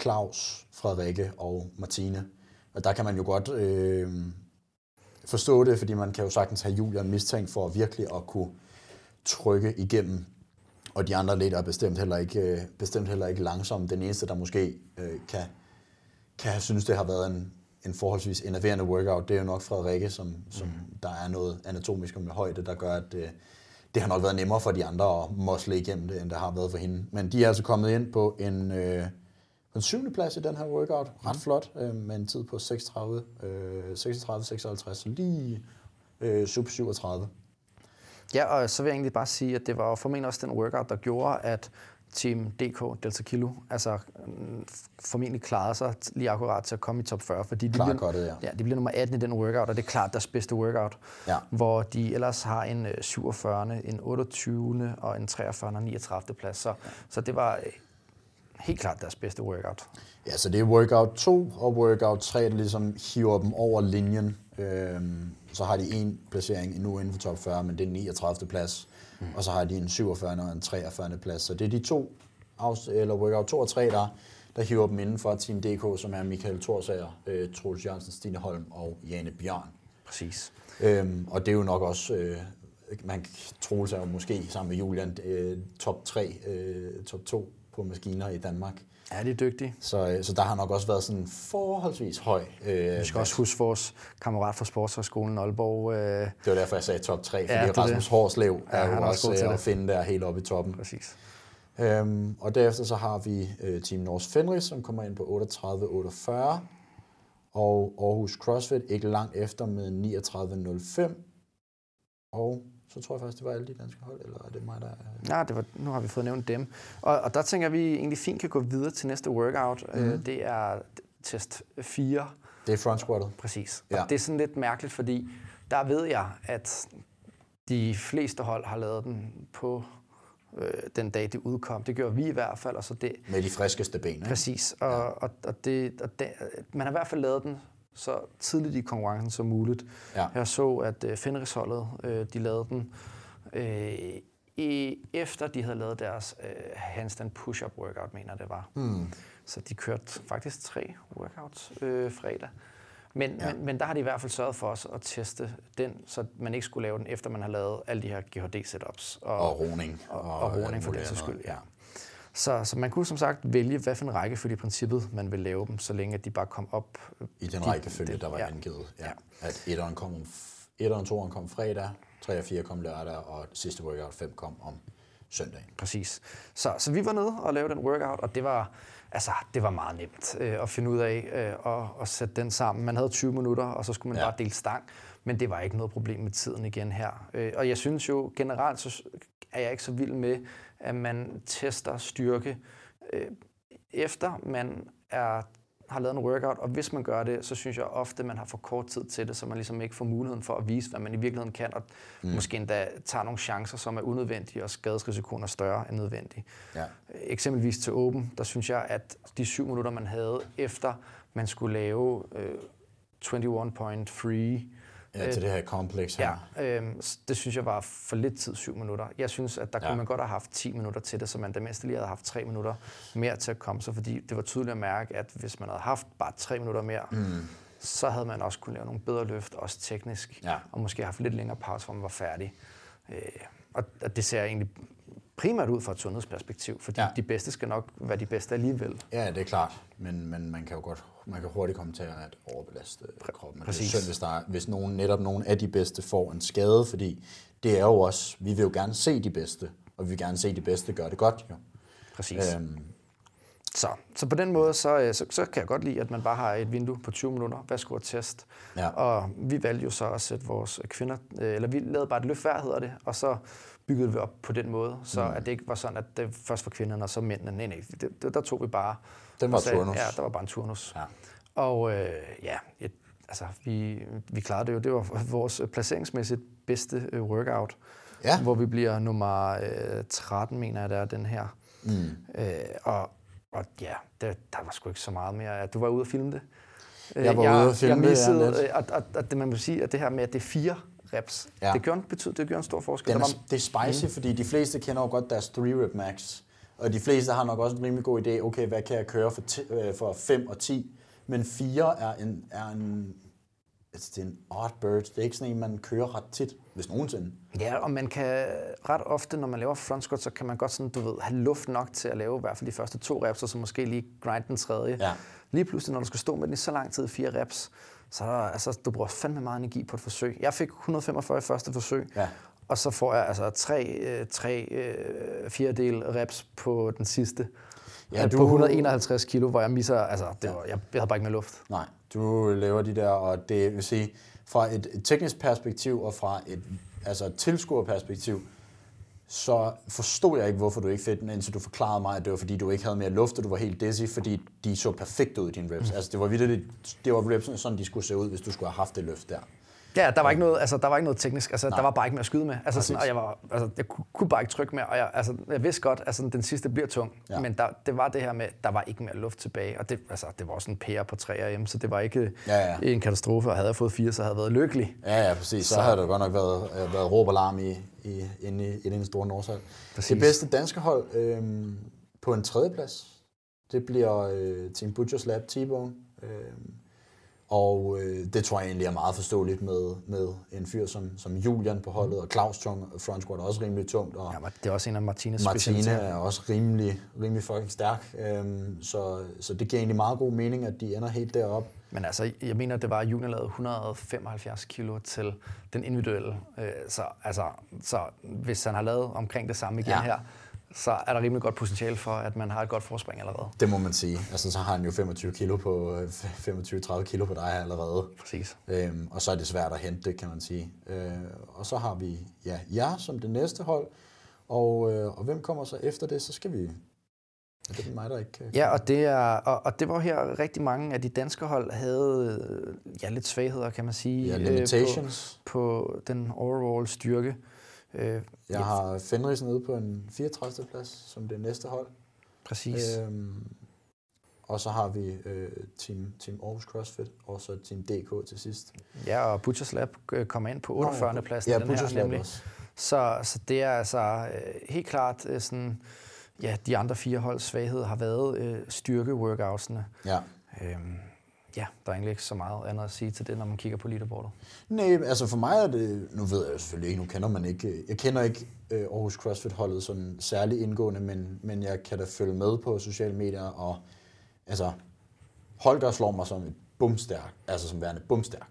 Claus, Frederikke og Martine. Og der kan man jo godt øh, forstå det, fordi man kan jo sagtens have Julian mistænkt for virkelig at kunne trykke igennem og de andre lidt er bestemt heller ikke, øh, bestemt heller ikke langsomme. Den eneste, der måske øh, kan, kan have synes, det har været en, en forholdsvis enerverende workout, det er jo nok Frederikke, som, som der er noget anatomisk med højde, der gør, at øh, det har nok været nemmere for de andre at mosle igennem det, end det har været for hende. Men de er altså kommet ind på en, øh, en syvende plads i den her workout. Ret flot, øh, med en tid på 36, øh, 36-56, så lige øh, sub 37. Ja, og så vil jeg egentlig bare sige, at det var formentlig også den workout, der gjorde, at Team DK Delta Kilo altså mm, formentlig klarede sig lige akkurat til at komme i top 40, fordi de Klar bliver, cuttet, ja. ja, de bliver nummer 18 i den workout, og det er klart deres bedste workout, Ja. hvor de ellers har en øh, 47., en 28. og en 43. og 39. plads. Så, så det var øh, helt klart deres bedste workout. Ja, så det er workout 2 og workout 3, der ligesom hiver dem over linjen. Øhm, så har de en placering endnu inden for top 40, men det er den 39. plads. Mm. Og så har de en 47. og en 43. plads. Så det er de to, eller workout 2 og 3, der, der hiver dem inden for Team DK, som er Michael Thorsager, øh, Troels Jørgensen, Stine Holm og Jane Bjørn. Præcis. Øhm, og det er jo nok også, øh, man Troels er jo måske sammen med Julian øh, top 3, øh, top 2 på maskiner i Danmark. Ja, de er dygtige. Så, øh, så der har nok også været sådan forholdsvis høj. Øh, Vi skal også huske vores kammerat fra Sportshøjskolen Aalborg. Øh, det var derfor, jeg sagde top 3, fordi Ja, det er Rasmus det. Horslev Ja, er jo er også også øh, at finde der helt oppe i toppen. præcis. Øhm, og derefter så har vi øh, Team Norse Fenris, som kommer ind på 38-48. Og Aarhus CrossFit ikke langt efter med 39-05. Og så tror jeg faktisk, det var alle de danske hold, eller er det mig, der... Ja, det var, nu har vi fået nævnt dem. Og, og der tænker vi egentlig fint kan gå videre til næste workout. Mm. Øh, det er test 4, Det er front squattet. præcis. Ja. Og det er sådan lidt mærkeligt, fordi der ved jeg, at de fleste hold har lavet den på øh, den dag, det udkom. Det gjorde vi i hvert fald, og så det, Med de friskeste ben, ikke? Præcis, og, ja. og, og, det, og det, man har i hvert fald lavet den så tidligt i konkurrencen som muligt. Ja. Jeg så, at uh, Fenrisholdet, øh, de lavede den øh, i, efter de havde lavet deres øh, handstand push-up workout, mener det var. Hmm. Så de kørte faktisk tre workouts øh, fredag. Men, Ja. men, men der har de i hvert fald sørget for os at teste den, så man ikke skulle lave den, efter man har lavet alle de her GHD-setups. Og roning. Og, og, og roning for den alt sags muligt skyld, ja. Så, så man kunne som sagt vælge, hvad for en rækkefølge i princippet man vil lave dem, så længe at de bare kom op. I den de- rækkefølge, der var ja. angivet. Ja. Ja. At etteren kom, etteren toeren kom fredag, 3 og 4 kom lørdag, og sidste workout 5 kom om søndagen. Præcis. Så, så vi var nede og lavede den workout, og det var, altså, det var meget nemt øh, at finde ud af øh, og, og sætte den sammen. Man havde 20 minutter, og så skulle man Ja. bare dele stang, men det var ikke noget problem med tiden igen her. Øh, og jeg synes jo generelt, så er jeg ikke så vild med, at man tester styrke øh, efter man er har lavet en workout, og hvis man gør det, så synes jeg ofte, at man har for kort tid til det, så man ligesom ikke får muligheden for at vise, hvad man i virkeligheden kan, og mm. måske endda tager nogle chancer, som er unødvendige, og skadesrisikoen er større end nødvendig. Ja. Eksempelvis til Open, der synes jeg, at de syv minutter, man havde efter, man skulle lave øh, 21.3, Ja, til det her kompleks her. Ja, øh, det synes jeg var for lidt tid, syv minutter. Jeg synes, at der Ja. kunne man godt have haft 10 minutter til det, så man det mindste lige havde haft tre minutter mere til at komme sig, fordi det var tydeligt at mærke, at hvis man havde haft bare tre minutter mere, mm. så havde man også kunne lave nogle bedre løft, også teknisk, Ja. og måske haft lidt længere pause, hvor man var færdig. Øh, og det ser egentlig primært ud fra et sundhedsperspektiv, fordi Ja. de bedste skal nok være de bedste alligevel. Ja, det er klart, men, men man kan jo godt, man kan hurtigt komme til at overbelaste kroppen. Og Det er synd, hvis, der er, hvis nogen, netop nogen af de bedste får en skade, fordi det er jo også, vi vil jo gerne se de bedste, og vi vil gerne se de bedste gøre det godt. Jo. Præcis. Øhm, Så, så på den måde, så, øh, så, så kan jeg godt lide, at man bare har et vindue på 20 minutter. Værsgo at test. Ja. Og vi valgte jo så at sætte vores kvinder, øh, eller vi lavede bare et løft hver, hedder det, og så byggede vi op på den måde, så mm. at det ikke var sådan, at det først var kvinderne og så mændene. Nej, nej, det, det, der tog vi bare... Den var og sagde- turnus. Ja, der var bare en turnus. Ja. Og øh, ja, et, altså, vi, vi klarede det jo. Det var vores placeringsmæssigt bedste øh, workout, Ja. hvor vi bliver nummer øh, 13, mener jeg, der er den her. Mm. Øh, og, og ja, der, der var sgu ikke så meget mere. Du var ude og filme det. Øh, Jeg var ude at filme jeg det, ja, missede, lidt. øh, og, og, og det man må sige, at det her med, at det er fire reps, Ja. det, gør en, betyd, det gør en stor forskel. Den Der er, var, det er spicy, mm. fordi de fleste kender jo godt deres 3 rep max. Og de fleste har nok også en rimelig god idé, okay, hvad kan jeg køre for, øh, for 5 og 10? Men 4 er en, er en, altså det er en odd bird. Det er ikke sådan en, man kører ret tit, hvis nogensinde. ja, og man kan ret ofte, når man laver front squat, så kan man godt sådan, du ved, have luft nok til at lave i hvert fald de første to reps, og så måske lige grind den tredje. Ja. Lige pludselig, når du skal stå med den i så lang tid, fire reps, så er der, altså, du bruger fandme meget energi på et forsøg. Jeg fik 145 i første forsøg, Ja. og så får jeg altså tre, øh, tre øh, fjerdedel reps på den sidste. Ja, Ja, du- På 151 kilo, hvor jeg misser, altså, det var, jeg, jeg havde bare ikke mere luft. Nej, du laver de der, og det vil sige, fra et, et teknisk perspektiv og fra et altså tilskuerperspektiv, så forstod jeg ikke, hvorfor du ikke fik den, indtil du forklarede mig, at det var fordi, du ikke havde mere luft, og du var helt dizzy, fordi de så perfekt ud, dine reps. Mm. Altså, det var virkelig, det var reps, sådan de skulle se ud, hvis du skulle have haft det løft der. Ja, der var ikke noget, altså, der var ikke noget teknisk. Altså, der var bare ikke mere at skyde med. Altså, sådan, og jeg, var, altså, jeg kunne, kunne bare ikke trykke mere. Og jeg, altså, jeg vidste godt, at altså, den sidste bliver tung. Ja. Men der, det var det her med, der var ikke mere luft tilbage. Og det, altså, det var også en pære på 3 hjemme, så det var ikke Ja, ja. en katastrofe. Og havde jeg fået fire, så havde jeg været lykkelig. Ja, ja, præcis. Så, så havde der godt nok været, øh, været råb og larm i, i, inde i, i den store. Præcis. Det bedste danske hold øh, på en tredjeplads, det bliver øh, Team Butchers Lab T-Bone. Øh, og øh, det tror jeg egentlig er meget forståeligt med, med en fyr som, som Julian på holdet, og Claus Tung, front squat er også rimelig tungt, og Ja, det er også en af Martines Martine er også rimelig, rimelig fucking stærk. Øhm, så, så det giver egentlig meget god mening, at de ender helt deroppe. Men altså, jeg mener, det var, at Julian lavede 175 kilo til den individuelle. Øh, Så, altså, så hvis han har lavet omkring det samme igen ja. her, så er der rimelig godt potentiale for, at man har et godt forspring allerede. Det må man sige. Altså, så har han jo 25 kilo på, øh, 25-30 kilo på dig allerede. Præcis. Øhm, og så er det svært at hente det, kan man sige. Øh, og så har vi ja, jer som det næste hold. Og, øh, og hvem kommer så efter det? Så skal vi... Er det mig, der ikke kan... Ja, og det, er, og, og det var her rigtig mange af de danske hold havde øh, ja, lidt svagheder, kan man sige, Ja, øh, limitations. på, på den overall styrke. Øh, Jeg har Fenris nede på en 34. plads som det næste hold. præcis. Øh, Øhm, og så har vi øh, team, team Aarhus CrossFit, og så Team DK til sidst. ja, og Butchers Lab øh, kommer ind på 48. pladsen Ja, i den Butchers her, Lab nemlig. også. Så, så det er altså øh, helt klart øh, sådan, ja, de andre fire holds svaghed har været øh, styrke-workoutsene. Ja. Øhm, ja, der er egentlig ikke så meget andet at sige til det, når man kigger på leaderboardet. Nej, altså for mig er det, nu ved jeg jo selvfølgelig ikke, nu kender man ikke, jeg kender ikke øh, Aarhus CrossFit-holdet sådan særlig indgående, men, men jeg kan da følge med på sociale medier, og altså, Holger slår mig som et bumstærk, altså som værende bumstærk.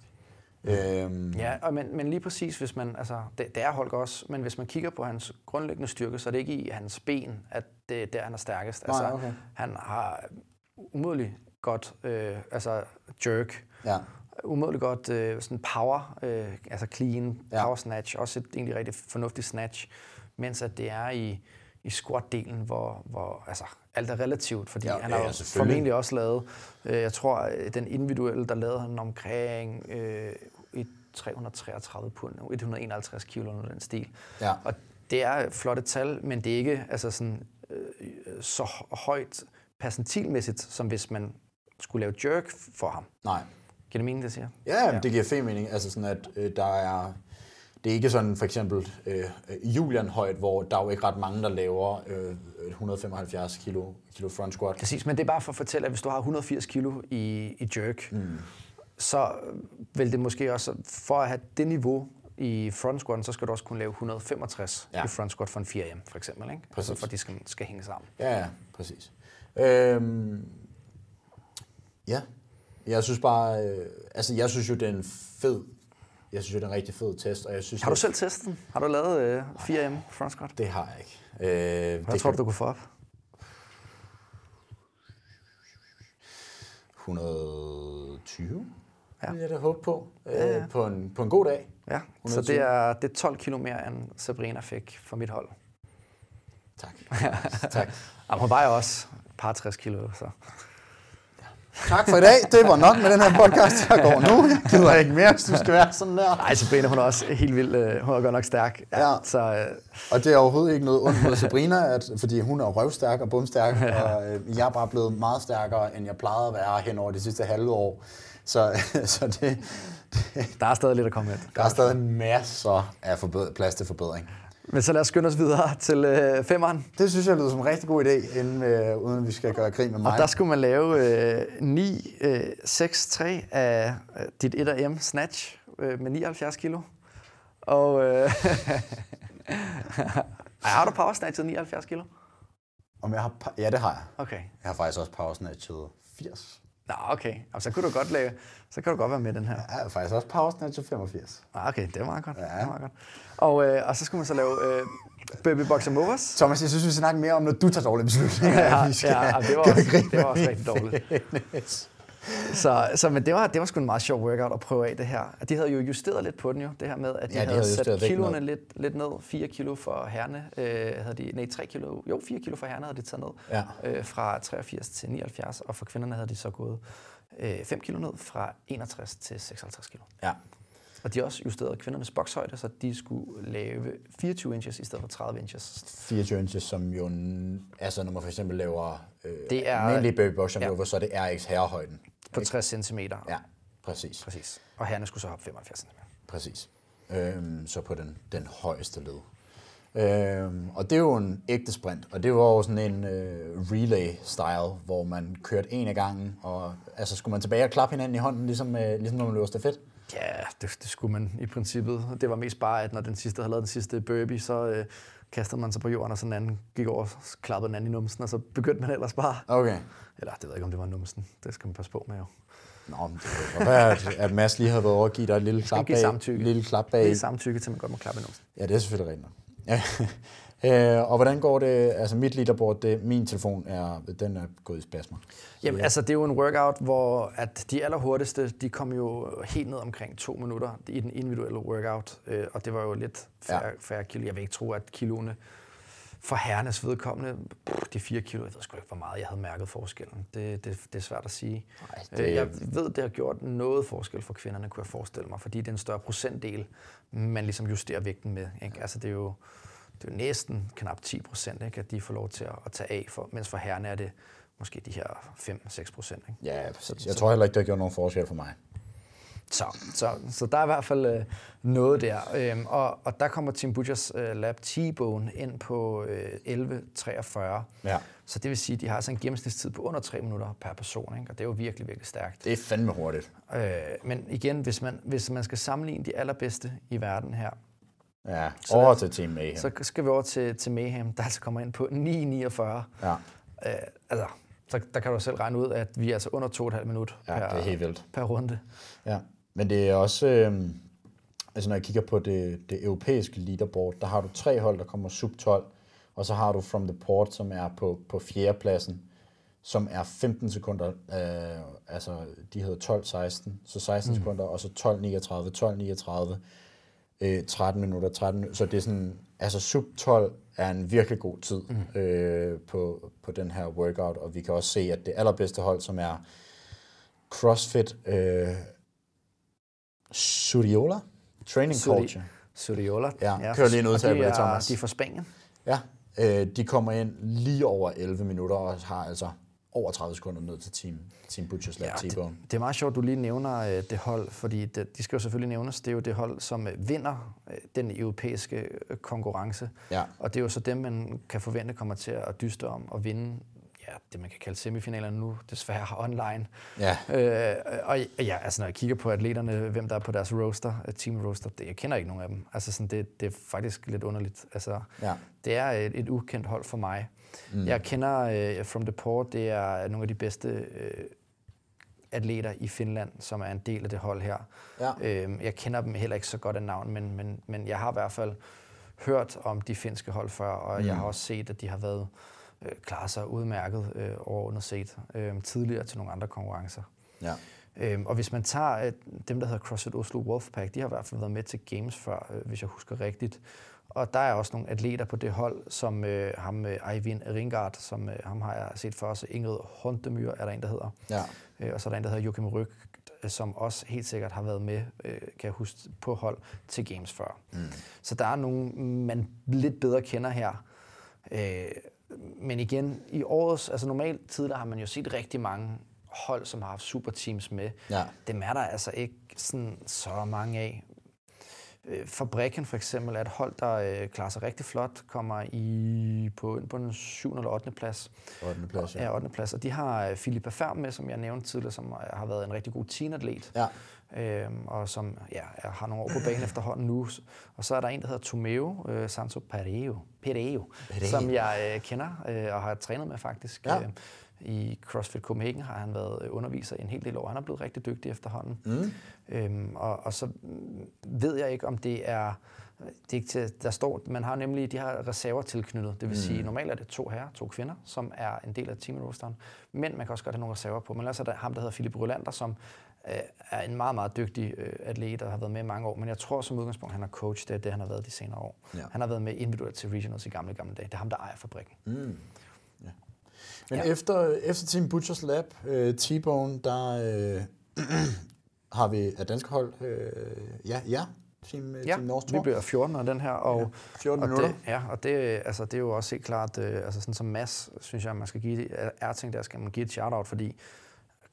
Øhm, Ja, og men, men lige præcis, hvis man, altså, det, det er Holger også, men hvis man kigger på hans grundlæggende styrke, så er det ikke i hans ben, at det er der, han er stærkest. Nej, Altså, okay. Han har umådeligt godt øh, altså jerk, ja, umådeligt godt øh, sådan power, øh, altså clean Ja. power snatch, også et egentlig rigtig fornuftigt snatch, mens at det er i, i squat-delen, hvor, hvor altså, alt er relativt, fordi Ja, han har ja, formentlig også lavet, øh, jeg tror, øh, den individuelle, der lavede han omkring øh, et 333 pund, 151 kilo eller den stil. ja, Og det er flotte tal, men det er ikke altså sådan, øh, så højt percentilmæssigt, som hvis man skulle lave jerk for ham. nej. Giver det mening, det siger? Ja, ja. det giver fin mening. Altså sådan, at øh, der er... Det er ikke sådan for eksempel øh, Julian højt, hvor der er jo ikke ret mange, der laver øh, 175 kilo, kilo front squat. Præcis, men det er bare for at fortælle, at hvis du har 180 kilo i, i jerk, mm. så vil det måske også, for at have det niveau i front squat, så skal du også kunne lave 165 Ja. ja. i front squat for en 4M, for eksempel. Ikke? Præcis. Altså for at de skal, skal hænge sammen. Ja, ja, præcis. Øhm, ja, jeg synes bare... Øh, altså, jeg synes jo, det er en fed... Jeg synes jo, det er en rigtig fed test, og jeg synes... Har du det- selv testet den? Har du lavet øh, 4M front squat? Det har jeg ikke. Øh, Hvad tror kan- du, du kunne få op? 120, Ja. ja. vil jeg da håbe på. Øh, Ja, ja. På, en, på en god dag. Ja, så 120. det er, det er 12 kilo mere, end Sabrina fik for mit hold. Tak. tak. Og hun vejer også et par 60 kilo, så... Tak for i dag. Det var nok med den her podcast, jeg går nu. Jeg gider ikke mere, hvis du skal være sådan der. Nej, Sabrina, hun er også helt vild. øh, Hun er godt nok stærk. Ja. Så øh, Og det er overhovedet ikke noget ondt mod Sabrina, at, fordi hun er røvstærk og bumstærk, og øh, jeg er bare blevet meget stærkere, end jeg plejede at være hen over de sidste halve år. Så, så det, det, der er stadig lidt at komme med. der er stadig masser af forbed- plads til forbedring. Men så lad os skynde os videre til øh, femeren. Det synes jeg lyder som en rigtig god idé, inden, øh, uden vi skal gøre grin med mig. Og der skulle man lave øh, 9, øh, 6, 3 af øh, dit 1M snatch øh, med 79 kilo. Og øh, har du power snatchet 79 kilo? Om jeg har, ja, det har jeg. Okay. Jeg har faktisk også power snatchet 80. Nå, okay. Jamen, så kunne du godt lave, så kan du godt være med den her. Jeg har faktisk også power snatchet 85. Ah, Okay, det var meget godt. Ja. Det var meget godt. Og, øh, og så skulle man så lave øh, baby boxer movers. Thomas, jeg synes, vi skal snakke mere om, når du tager dårlige beslutninger. Ja, skal ja, det var også- det var også rigtig dårligt. Så, så men det var, det var sgu en meget sjov workout at prøve af det her. De havde jo justeret lidt på den jo, det her med, at de, Ja, de havde, havde sat kiloene lidt, lidt ned. 4 kilo for herrene, øh, havde de, nej 3 kilo, jo 4 kilo for herrene havde de taget ned. Ja. Øh, fra 83 til 79, og for kvinderne havde de så gået øh, 5 kilo ned fra 61 til 56 kilo. Ja. Og de har også justeret kvindernes bokshøjde, så de skulle lave 24 inches i stedet for 30 inches. 24 inches, som jo, altså når man for eksempel laver øh, Det er- almindelig baby box jump ja. over, så er det RX herrehøjden. På 60 cm. Ja, præcis. Præcis. Og herrerne skulle så hoppe 75 cm. Præcis. Øhm, så på den, den højeste led. Øhm, og det er jo en ægte sprint, og det var jo sådan en øh, relay-style, hvor man kørte en af gangen, og altså skulle man tilbage og klappe hinanden i hånden, ligesom, øh, ligesom når man løber stafet. Ja, det, det skulle man i princippet. Det var mest bare, at når den sidste havde lavet den sidste burpee, så øh, kastede man sig på jorden, og så den anden gik over og klappede den anden i numsen, og så begyndte man ellers bare. Okay. Eller det ved jeg ikke, om det var numsen. Det skal man passe på med jo. Nå, men det kan være, at, at Mads lige havde været over at give dig et lille klap bag. samtykke. Lille klap Det bag. er samtykke til, at man godt må klappe i numsen. Ja, det er selvfølgelig rigtigt. Ja. Øh, og hvordan går det? Altså mit leaderboard, det, min telefon er, den er gået i spasmer. Jamen, altså, det er jo en workout, hvor at de allerhurtigste, de kom jo helt ned omkring to minutter i den individuelle workout, øh, og det var jo lidt færre, Ja. ja. færre kilo. Jeg vil ikke tro, at kiloene for herrenes vedkommende, de fire kilo, jeg ved sgu ikke, hvor meget jeg havde mærket forskellen. Det, det, det er svært at sige. Nej, det... det- Jeg ved, det har gjort noget forskel for kvinderne, kunne jeg forestille mig, fordi det er en større procentdel, man ligesom justerer vægten med. Ikke? Altså, det er jo det er jo næsten knap 10 procent, at de får lov til at, at tage af, for, mens for herrerne er det måske de her 5-6 procent. Ikke? Ja, præcis. Jeg tror heller ikke, det har gjort nogen forskel for mig. Så, så, så der er i hvert fald øh, noget der. Øhm, og, og der kommer Tim Butchers øh, Lab T-Bone ind på øh, 11.43. Ja. Så det vil sige, at de har altså en gennemsnitstid på under 3 minutter per person, ikke? og det er jo virkelig, virkelig stærkt. Det er fandme hurtigt. Øh, men igen, hvis man, hvis man skal sammenligne de allerbedste i verden her, Ja, over til Team Mayhem. så skal vi over til, til Mayhem, der altså kommer ind på 9.49. Ja, Øh, altså, så der kan du selv regne ud, at vi er altså under 2,5 minut ja per, det er helt vildt. per runde. Ja. Men det er også, øh, altså når jeg kigger på det, det europæiske leaderboard, der har du tre hold, der kommer sub 12, og så har du From the Port, som er på, på fjerdepladsen, som er 15 sekunder, øh, altså de hedder 12-16, så 16 mm. sekunder, og så 12-39, 12-39, øh, 13 minutter, 13 minutter, så det er sådan, altså sub 12 er en virkelig god tid mm. øh, på, på den her workout, og vi kan også se, at det allerbedste hold, som er CrossFit øh, Suriola Training Suri- Culture. Suriola. Ja, kører lige en udtale er- Thomas. De er fra Spanien. Ja, øh, de kommer ind lige over 11 minutter og har altså over 30 sekunder ned til Team, team Butchers Lab Ja, T-Bone. det, det er meget sjovt, du lige nævner øh, det hold, fordi det, de skal jo selvfølgelig nævnes. Det er jo det hold, som øh, vinder øh, den europæiske øh, konkurrence. Ja. Og det er jo så dem, man kan forvente kommer til at dyste om at vinde ja, det, man kan kalde semifinalerne nu, desværre online. Ja. Øh, og ja, altså når jeg kigger på atleterne, hvem der er på deres roster, øh, team roster, det, jeg kender ikke nogen af dem. Altså sådan, det, det er faktisk lidt underligt. Altså, Ja. Det er et, et ukendt hold for mig. Mm. Jeg kender øh, From the Port, det er nogle af de bedste øh, atleter i Finland, som er en del af det hold her. Ja. Øhm, jeg kender dem heller ikke så godt af navn, men, men, men jeg har i hvert fald hørt om de finske hold før, og mm. jeg har også set, at de har været øh, klaret sig udmærket øh, overordnet set øh, tidligere til nogle andre konkurrencer. Ja. Øhm, og hvis man tager øh, dem, der hedder CrossFit Oslo Wolfpack, de har i hvert fald været med til Games før, øh, hvis jeg husker rigtigt. Og der er også nogle atleter på det hold, som øh, ham øh, Eivind Ringard, som øh, ham har jeg set for os. Ingrid Hontemyr er der en, der hedder. Ja. Øh, og så er der en, der hedder Joachim Ryg, som også helt sikkert har været med, øh, kan jeg huske, på hold til Games før. Mm. Så der er nogle, man lidt bedre kender her. Øh, men igen, i årets, altså normalt tidligere har man jo set rigtig mange hold, som har haft superteams med. Ja. Dem er der altså ikke sådan så mange af. Øh, Fabrikken for eksempel er et hold, der øh, klarer sig rigtig flot, kommer i på, på den 7. eller 8. plads. 8. plads, ja. Ja, 8. plads. Og de har øh, Philippa Færm med, som jeg nævnte tidligere, som øh, har været en rigtig god teenatlet. Ja. Øhm, og som ja, har nogle år på banen efterhånden nu. Og så er der en, der hedder Tomeo øh, Santo Pereo, Pereo, Pereo. som jeg øh, kender øh, og har trænet med faktisk. Ja. Øh, i CrossFit Copenhagen har han været underviser i en hel del år. Han er blevet rigtig dygtig efterhånden. Mm. Øhm, og, og så ved jeg ikke, om det er det er ikke til, der står, man har nemlig de her reserver tilknyttet. Det vil mm. sige, normalt er det to herrer, to kvinder, som er en del af team rosteren. Men man kan også godt have nogle reserver på. Men ellers er der ham, der hedder Philip Rolander, som øh, er en meget, meget dygtig øh, atlet, og har været med i mange år. Men jeg tror som udgangspunkt, han er coach. Det er det, han har været de senere år. Ja. Han har været med individuelt til regionals i gamle, gamle dage. Det er ham, der ejer fabrikken. Mm. Men ja. efter, efter Team Butchers Lab, uh, T-Bone, der uh, har vi et dansk hold. Uh, ja, ja, Team, ja, team North vi bliver 14 af den her. Og, ja, 14 og minutter. Det, ja, og det, altså, det er jo også helt klart, uh, altså sådan som Mads, synes jeg, man skal give, Erting der skal man give et shout-out, fordi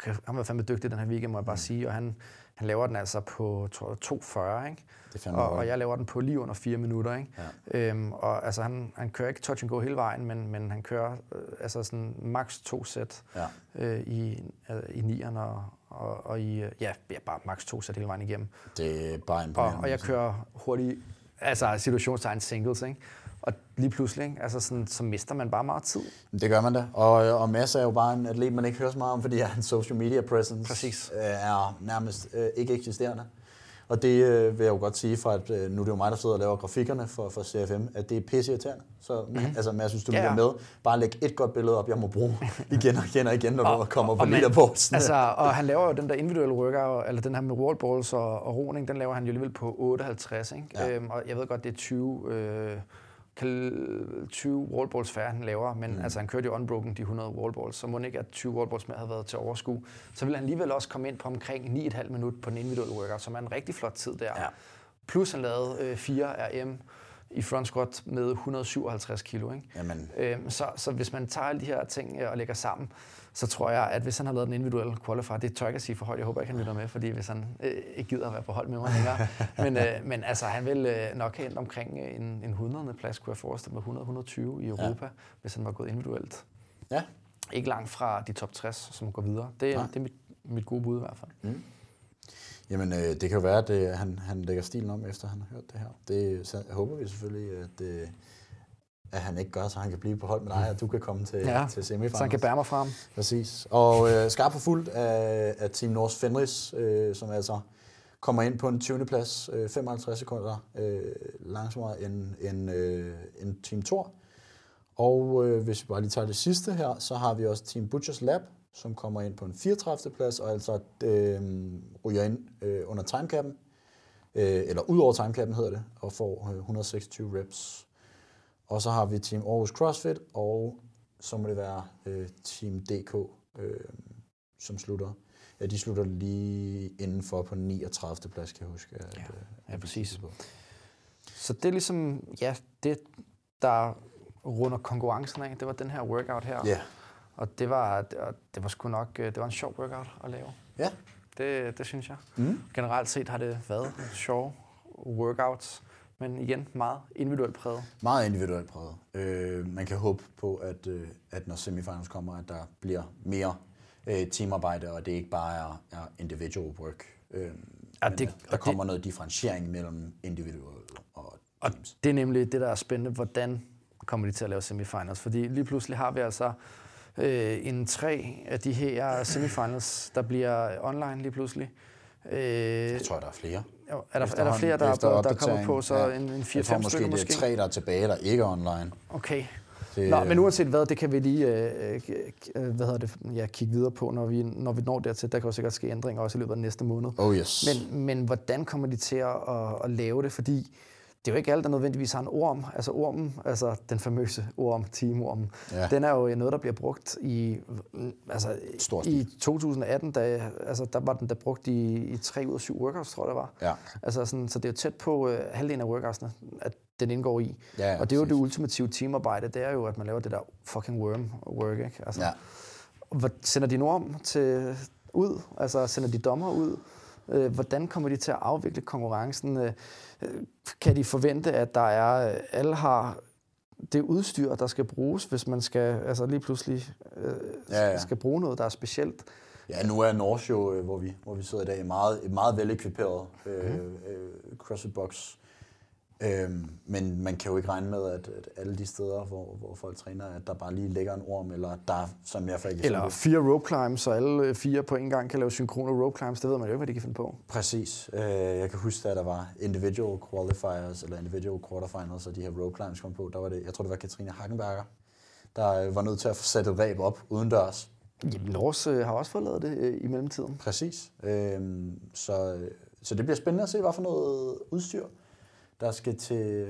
han var fandme dygtig den her weekend, må jeg bare mm. sige, og han, han laver den altså på 2.40, ikke? Det og, og jeg laver den på lige under 4 minutter, ikke? Ja. Øhm, og altså, han, han kører ikke touch and go hele vejen, men, men han kører øh, altså sådan max to sæt ja. øh, i, øh, i nieren og, og, og i, øh, ja, bare max to sæt hele vejen igennem. Det er bare en Og, og jeg kører hurtigt, altså situationstegn singles, ikke? Og lige pludselig, ikke? Altså sådan, så mister man bare meget tid. Det gør man da. Og, og Mads er jo bare en atlet, man ikke hører så meget om, fordi hans social media presence Præcis. Øh, er nærmest øh, ikke eksisterende. Og det øh, vil jeg jo godt sige, for at øh, nu er det jo mig, der sidder og laver grafikkerne for, for CFM, at det er pisse irriterende. Så mm-hmm. altså, Mads, hvis du ja, ja. med, bare læg et godt billede op, jeg må bruge igen og igen og igen, når og, du kommer på leaderboards. Altså, og han laver jo den der individuelle workout, eller den her med wallballs og, og roning, den laver han jo alligevel på 58, ikke? Ja. Øhm, og jeg ved godt, det er 20... Øh, 20 wallballs færre, han laver, men mm. altså, han kørte jo unbroken de 100 wallballs, så må ikke, at 20 wallballs mere havde været til overskue. Så vil han alligevel også komme ind på omkring 9,5 minut på den individuelle workout, som er en rigtig flot tid der. Ja. Plus han lavede øh, 4 RM i front squat med 157 kilo. Ikke? Jamen. Øhm, så, så hvis man tager alle de her ting øh, og lægger sammen, så tror jeg, at hvis han har lavet den individuelle qualifier, det tør jeg ikke sige for højt, jeg håber ikke, han lytter med, fordi hvis han øh, ikke gider at være på hold med mig længere. men, øh, men altså, han vil øh, nok have endt omkring en, en 100. plads, kunne jeg forestille mig, 100-120 i Europa, ja. hvis han var gået individuelt. Ja. Ikke langt fra de top 60, som går videre. Det, det er mit, mit gode bud i hvert fald. Mm. Jamen, øh, det kan jo være, at det, han, han lægger stilen om, efter han har hørt det her. Det så håber vi selvfølgelig, at, øh, at han ikke gør, så han kan blive på hold med dig, og du kan komme til, ja, til semifinals. så han kan bære mig frem. Præcis. Og øh, skarp for fuldt af, af Team North Fenris, øh, som altså kommer ind på en 20. plads, øh, 55 sekunder øh, langsommere end, end, øh, end Team Thor. Og øh, hvis vi bare lige tager det sidste her, så har vi også Team Butchers Lab, som kommer ind på en 34. plads, og altså øh, ryger ind øh, under timecappen, øh, eller ud over timecappen hedder det, og får øh, 126 reps. Og så har vi Team Aarhus CrossFit, og så må det være øh, Team DK, øh, som slutter. Ja, de slutter lige indenfor på 39. plads, kan jeg huske. At, ja, øh, ja, præcis. Så det er ligesom, ja, det der runder konkurrencen af, det var den her workout her. Ja. Og det var, det, det var sgu nok, øh, det var en sjov workout at lave. Ja. Det, det synes jeg. Mm. Generelt set har det været sjove workouts, men igen meget individuelt præget. Meget individuelt præget. Øh, man kan håbe på, at, øh, at når semifinals kommer, at der bliver mere øh, teamarbejde, og det ikke bare er, er individual work. Øh, ja, det, der kommer det, noget differentiering mellem individual og teams. Og det er nemlig det, der er spændende. Hvordan kommer de til at lave semifinals? Fordi lige pludselig har vi altså øh, en tre af de her semifinals, der bliver online lige pludselig. Øh, jeg tror, der er flere. Jo, er, der, er der flere, der, der, der kommer på, så ja. en, en 4-5 stykker måske? måske? det er tre, der er tilbage, der ikke er online. Okay. Det, Nå, men uanset hvad, det kan vi lige øh, øh, hvad hedder det, ja, kigge videre på, når vi, når vi når dertil. Der kan jo sikkert ske ændringer også i løbet af næste måned. Oh yes. Men, men hvordan kommer de til at, at, at lave det? Fordi det er jo ikke alle, der nødvendigvis har en orm. Altså ormen, altså den famøse orm, teamormen, ja. den er jo noget, der bliver brugt i, altså i 2018, da, altså der var den der brugt i, i 3 ud af 7 workouts, tror jeg det var. Ja. Altså sådan, så det er jo tæt på uh, halvdelen af workoutsene, at den indgår i. Ja, ja, og det er jo det ultimative teamarbejde, det er jo, at man laver det der fucking worm work, ikke? Altså, ja. Hvad, sender de en orm til, ud? Altså sender de dommer ud? Øh, hvordan kommer de til at afvikle konkurrencen? Øh, kan de forvente, at der er, alle har det udstyr, der skal bruges, hvis man skal altså lige pludselig øh, ja, ja. skal bruge noget, der er specielt? Ja, nu er Norge jo, øh, hvor vi, hvor vi sidder i dag, meget, et meget velekviperet øh, mm. øh, CrossFit Box. Øhm, men man kan jo ikke regne med, at, at alle de steder, hvor, hvor folk træner, at der bare lige ligger en orm, eller der, som jeg eksempel... Eller fire rope climbs, så alle fire på en gang kan lave synkrone rope climbs. Det ved man jo ikke, hvad de kan finde på. Præcis. Øh, jeg kan huske, at der var individual qualifiers, eller individual quarterfinals, og de her rope climbs kom på. Der var det, jeg tror, det var Katrine Hagenberger, der øh, var nødt til at få sat et ræb op udendørs. Jamen, Lars øh, har også fået lavet det øh, i mellemtiden. Præcis. Øhm, så, så det bliver spændende at se, hvad for noget udstyr, der skal til,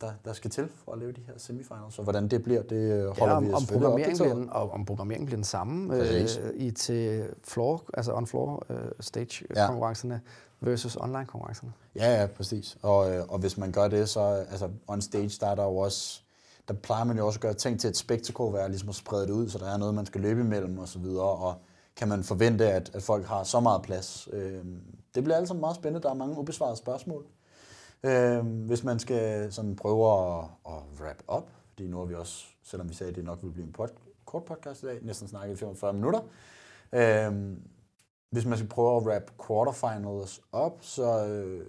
der, der skal til for at lave de her semifinals. Og hvordan det bliver, det holder ja, om, vi om selvfølgelig programmeringen bliver, og om programmeringen bliver den samme øh, i til floor, altså on-floor øh, stage Ja. konkurrencerne versus online konkurrencerne. Ja, ja, præcis. Og, øh, og hvis man gør det, så altså on stage, der er der jo også, der plejer man jo også at gøre ting til et spektakel, være ligesom at sprede det ud, så der er noget, man skal løbe imellem og så videre, og kan man forvente, at, at folk har så meget plads. Øh, det bliver altså meget spændende. Der er mange ubesvarede spørgsmål. Øh, hvis man skal sådan prøve at, at wrap up, fordi nu har vi også, selvom vi sagde, at det nok ville blive en pod, kort podcast i dag, næsten snakket i 45 minutter, øh, hvis man skal prøve at wrap quarterfinals op, så øh,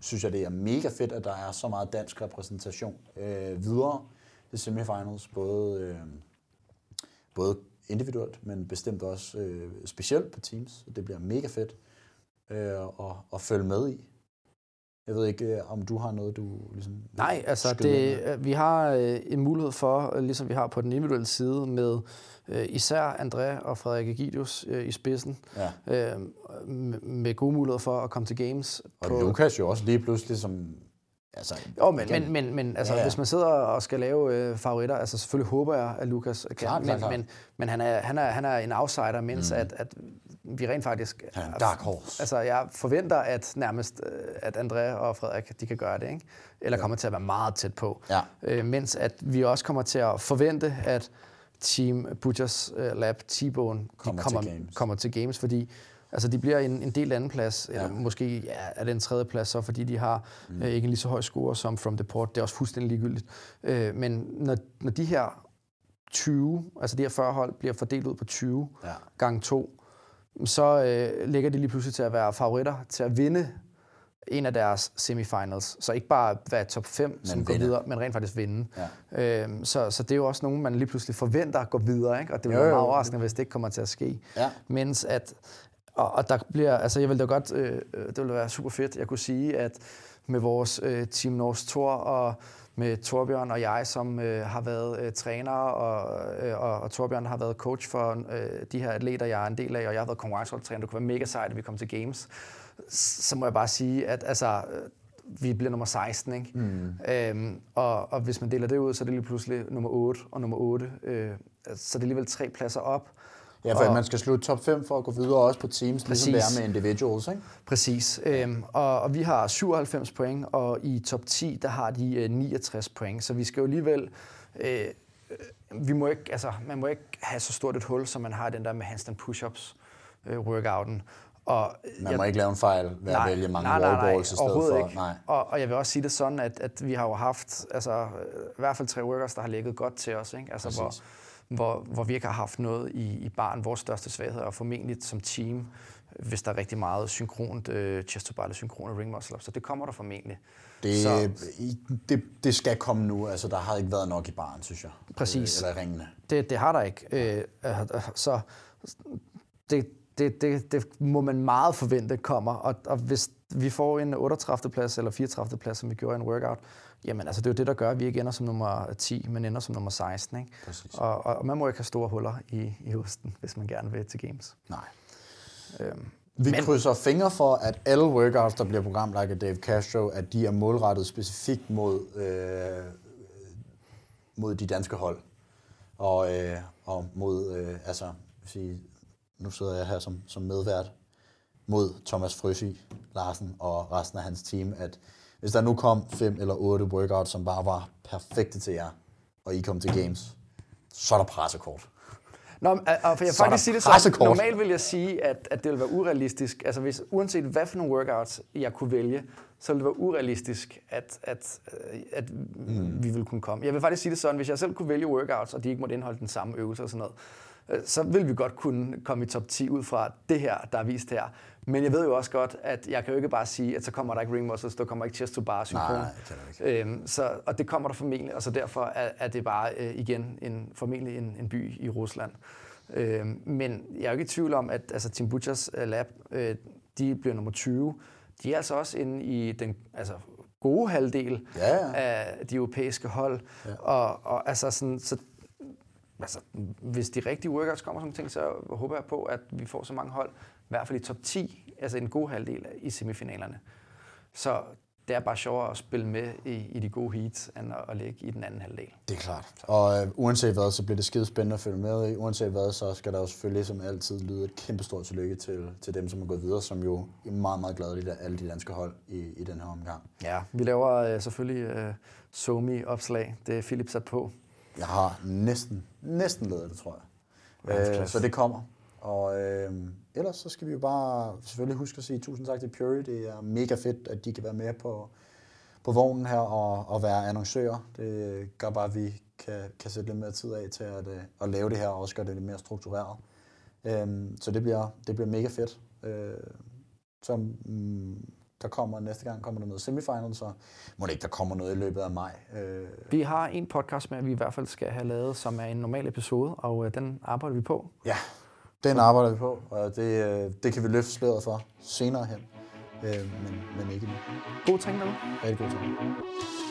synes jeg, det er mega fedt, at der er så meget dansk repræsentation øh, videre til semifinals, både, øh, både individuelt, men bestemt også øh, specielt på teams. Det bliver mega fedt øh, at, at følge med i. Jeg ved ikke, øh, om du har noget, du ligesom... Nej, altså det, øh, vi har øh, en mulighed for, ligesom vi har på den individuelle side, med øh, især André og Frederik Egidius øh, i spidsen, Ja. øh, med, gode muligheder for at komme til games. Og Lukas jo også lige pludselig som... Altså, Jo, men, men, men, men altså, Ja, ja, hvis man sidder og skal lave øh, favoritter, altså selvfølgelig håber jeg, at Lukas kan, Klart, men, klart, klart. men, men han, er, han, er, han er en outsider, mens mm. at, at vi rent faktisk... Han er en dark horse. Altså, jeg forventer, at nærmest, øh, at André og Frederik, de kan gøre det, ikke? Eller kommer til at være meget tæt på. Ja. Øh, mens at vi også kommer til at forvente, at Team Butchers uh, Lab, T-Bone, Kommer kommer, til games. kommer til games, fordi altså, de bliver en, en del anden plads, ja. Ja. eller måske ja, er det en tredje plads, så fordi de har mm. øh, ikke en lige så høj score som From the Port. Det er også fuldstændig ligegyldigt. Øh, men når, når de her 20, altså de her 40 hold, bliver fordelt ud på 20 Ja. gange 2, så øh, ligger de lige pludselig til at være favoritter til at vinde en af deres semifinals. Så ikke bare være top 5, som går videre, men rent faktisk vinde. Ja. Øhm, så, så det er jo også nogen, man lige pludselig forventer går videre, ikke? og det jo. meget overraskende, hvis det ikke kommer til at ske. Ja. Mens at, og, og der bliver, altså jeg vil da godt, øh, øh, det ville være super fedt, jeg kunne sige, at med vores øh, Team Norsk Tor og med Torbjørn og jeg, som øh, har været øh, træner, og, øh, og, og Torbjørn har været coach for øh, de her atleter, jeg er en del af, og jeg har været konkurrenceholdtræner. Det kunne være mega sejt, at vi kom til Games. Så må jeg bare sige, at altså, vi bliver nummer 16, ikke? Mm. Øhm, og, og hvis man deler det ud, så er det lige pludselig nummer 8 og nummer 8. Øh, så det er alligevel tre pladser op. Ja, for Og- man skal slutte top 5 for at gå videre også på teams, ligesom det Præcis. er med individuals, ikke? Præcis. Øhm, og, og vi har 97 point, og i top 10, der har de øh, 69 point. Så vi skal jo alligevel... Øh, vi må ikke, altså, man må ikke have så stort et hul, som man har den der med handstand push-ups øh, workouten. Og Man må ikke lave en fejl ved at vælge mange wallballs i stedet for. Ikke. Nej. Og, og jeg vil også sige det sådan, at, at vi har jo haft altså, i hvert fald tre workers, der har ligget godt til os. Ikke? Altså, Præcis. hvor, hvor vi ikke har haft noget i, i barn. Vores største svaghed og formentlig som team, hvis der er rigtig meget synkront øh, chest to bar eller synkrone ring muscle up. Så det kommer der formentlig. Det, Så- det, det skal komme nu. Altså, der har ikke været nok i baren, synes jeg. Præcis. Eller ringene. Det, det har der ikke. Øh, øh, øh, så det, det, det, det må man meget forvente kommer. Og, og hvis vi får en 38. plads eller 34. plads, som vi gjorde i en workout, jamen altså det er jo det, der gør, at vi ikke ender som nummer 10, men ender som nummer 16. Ikke? Præcis. Og, og, man må ikke have store huller i, i hosten, hvis man gerne vil til games. Nej. Øhm, Vi Men- krydser fingre for, at alle workouts, der bliver programlagt af Dave Castro, at de er målrettet specifikt mod, øh, mod de danske hold. Og, øh, og mod, øh, altså, sige, nu sidder jeg her som, som medvært, mod Thomas Frøsig Larsen og resten af hans team, at hvis der nu kom fem eller otte workouts, som bare var perfekte til jer, og I kom til games, så er der pressekort. Nå, men, og for jeg Så faktisk sige det pressekort. normalt vil jeg sige, at, at det vil være urealistisk. Altså hvis, uanset hvad for nogle workouts jeg kunne vælge, så ville det være urealistisk, at, at, øh, at mm. vi ville kunne komme. Jeg vil faktisk sige det sådan, hvis jeg selv kunne vælge workouts, og de ikke måtte indeholde den samme øvelse og sådan noget, øh, så vil vi godt kunne komme i top 10 ud fra det her, der er vist her. Men jeg ved jo også godt, at jeg kan jo ikke bare sige, at så kommer der ikke ring muscles, der kommer ikke chest to bar synkron. Nej, det. Øhm, så, og det kommer der formentlig, og så derfor er, er det bare øh, igen en, formentlig en, en by i Rusland. Øhm, men jeg er jo ikke i tvivl om, at altså, Tim Butchers uh, lab, øh, de bliver nummer 20. De er altså også inde i den altså, gode halvdel Ja, ja. af de europæiske hold. Ja. Og, og altså sådan, så altså, hvis de rigtige workouts kommer som ting, så håber jeg på, at vi får så mange hold, i hvert fald i top 10, altså en god halvdel i semifinalerne. Så det er bare sjovere at spille med i, i de gode heats, end at, at ligge i den anden halvdel. Det er klart. Og øh, uanset hvad, så bliver det skide spændende at følge med i. Uanset hvad, så skal der jo selvfølgelig som altid lyde et kæmpe stort tillykke til, til dem, som er gået videre, som jo er meget, meget glade i alle de danske hold i, i den her omgang. Ja, vi laver øh, selvfølgelig øh, Somi-opslag. Det er Philip sat på. Jeg har næsten, næsten lavet det, tror jeg. Øh, så det kommer. Og øh, ellers så skal vi jo bare selvfølgelig huske at sige tusind tak til Puri. Det er mega fedt, at de kan være med på, på vognen her og, og være annoncører. Det gør bare, at vi kan, kan sætte lidt mere tid af til at, øh, at lave det her og også gøre det lidt mere struktureret. Øh, så det bliver, det bliver mega fedt. Øh, så mm, der kommer næste gang kommer der noget semifinal, så må det ikke, der kommer noget i løbet af maj. Øh, Vi har en podcast med, vi i hvert fald skal have lavet, som er en normal episode, og øh, den arbejder vi på. Ja, den arbejder vi på, og det, øh, det kan vi løfte sløret for senere hen. Øh, men, men ikke nu. God træning derude. Rigtig god tid.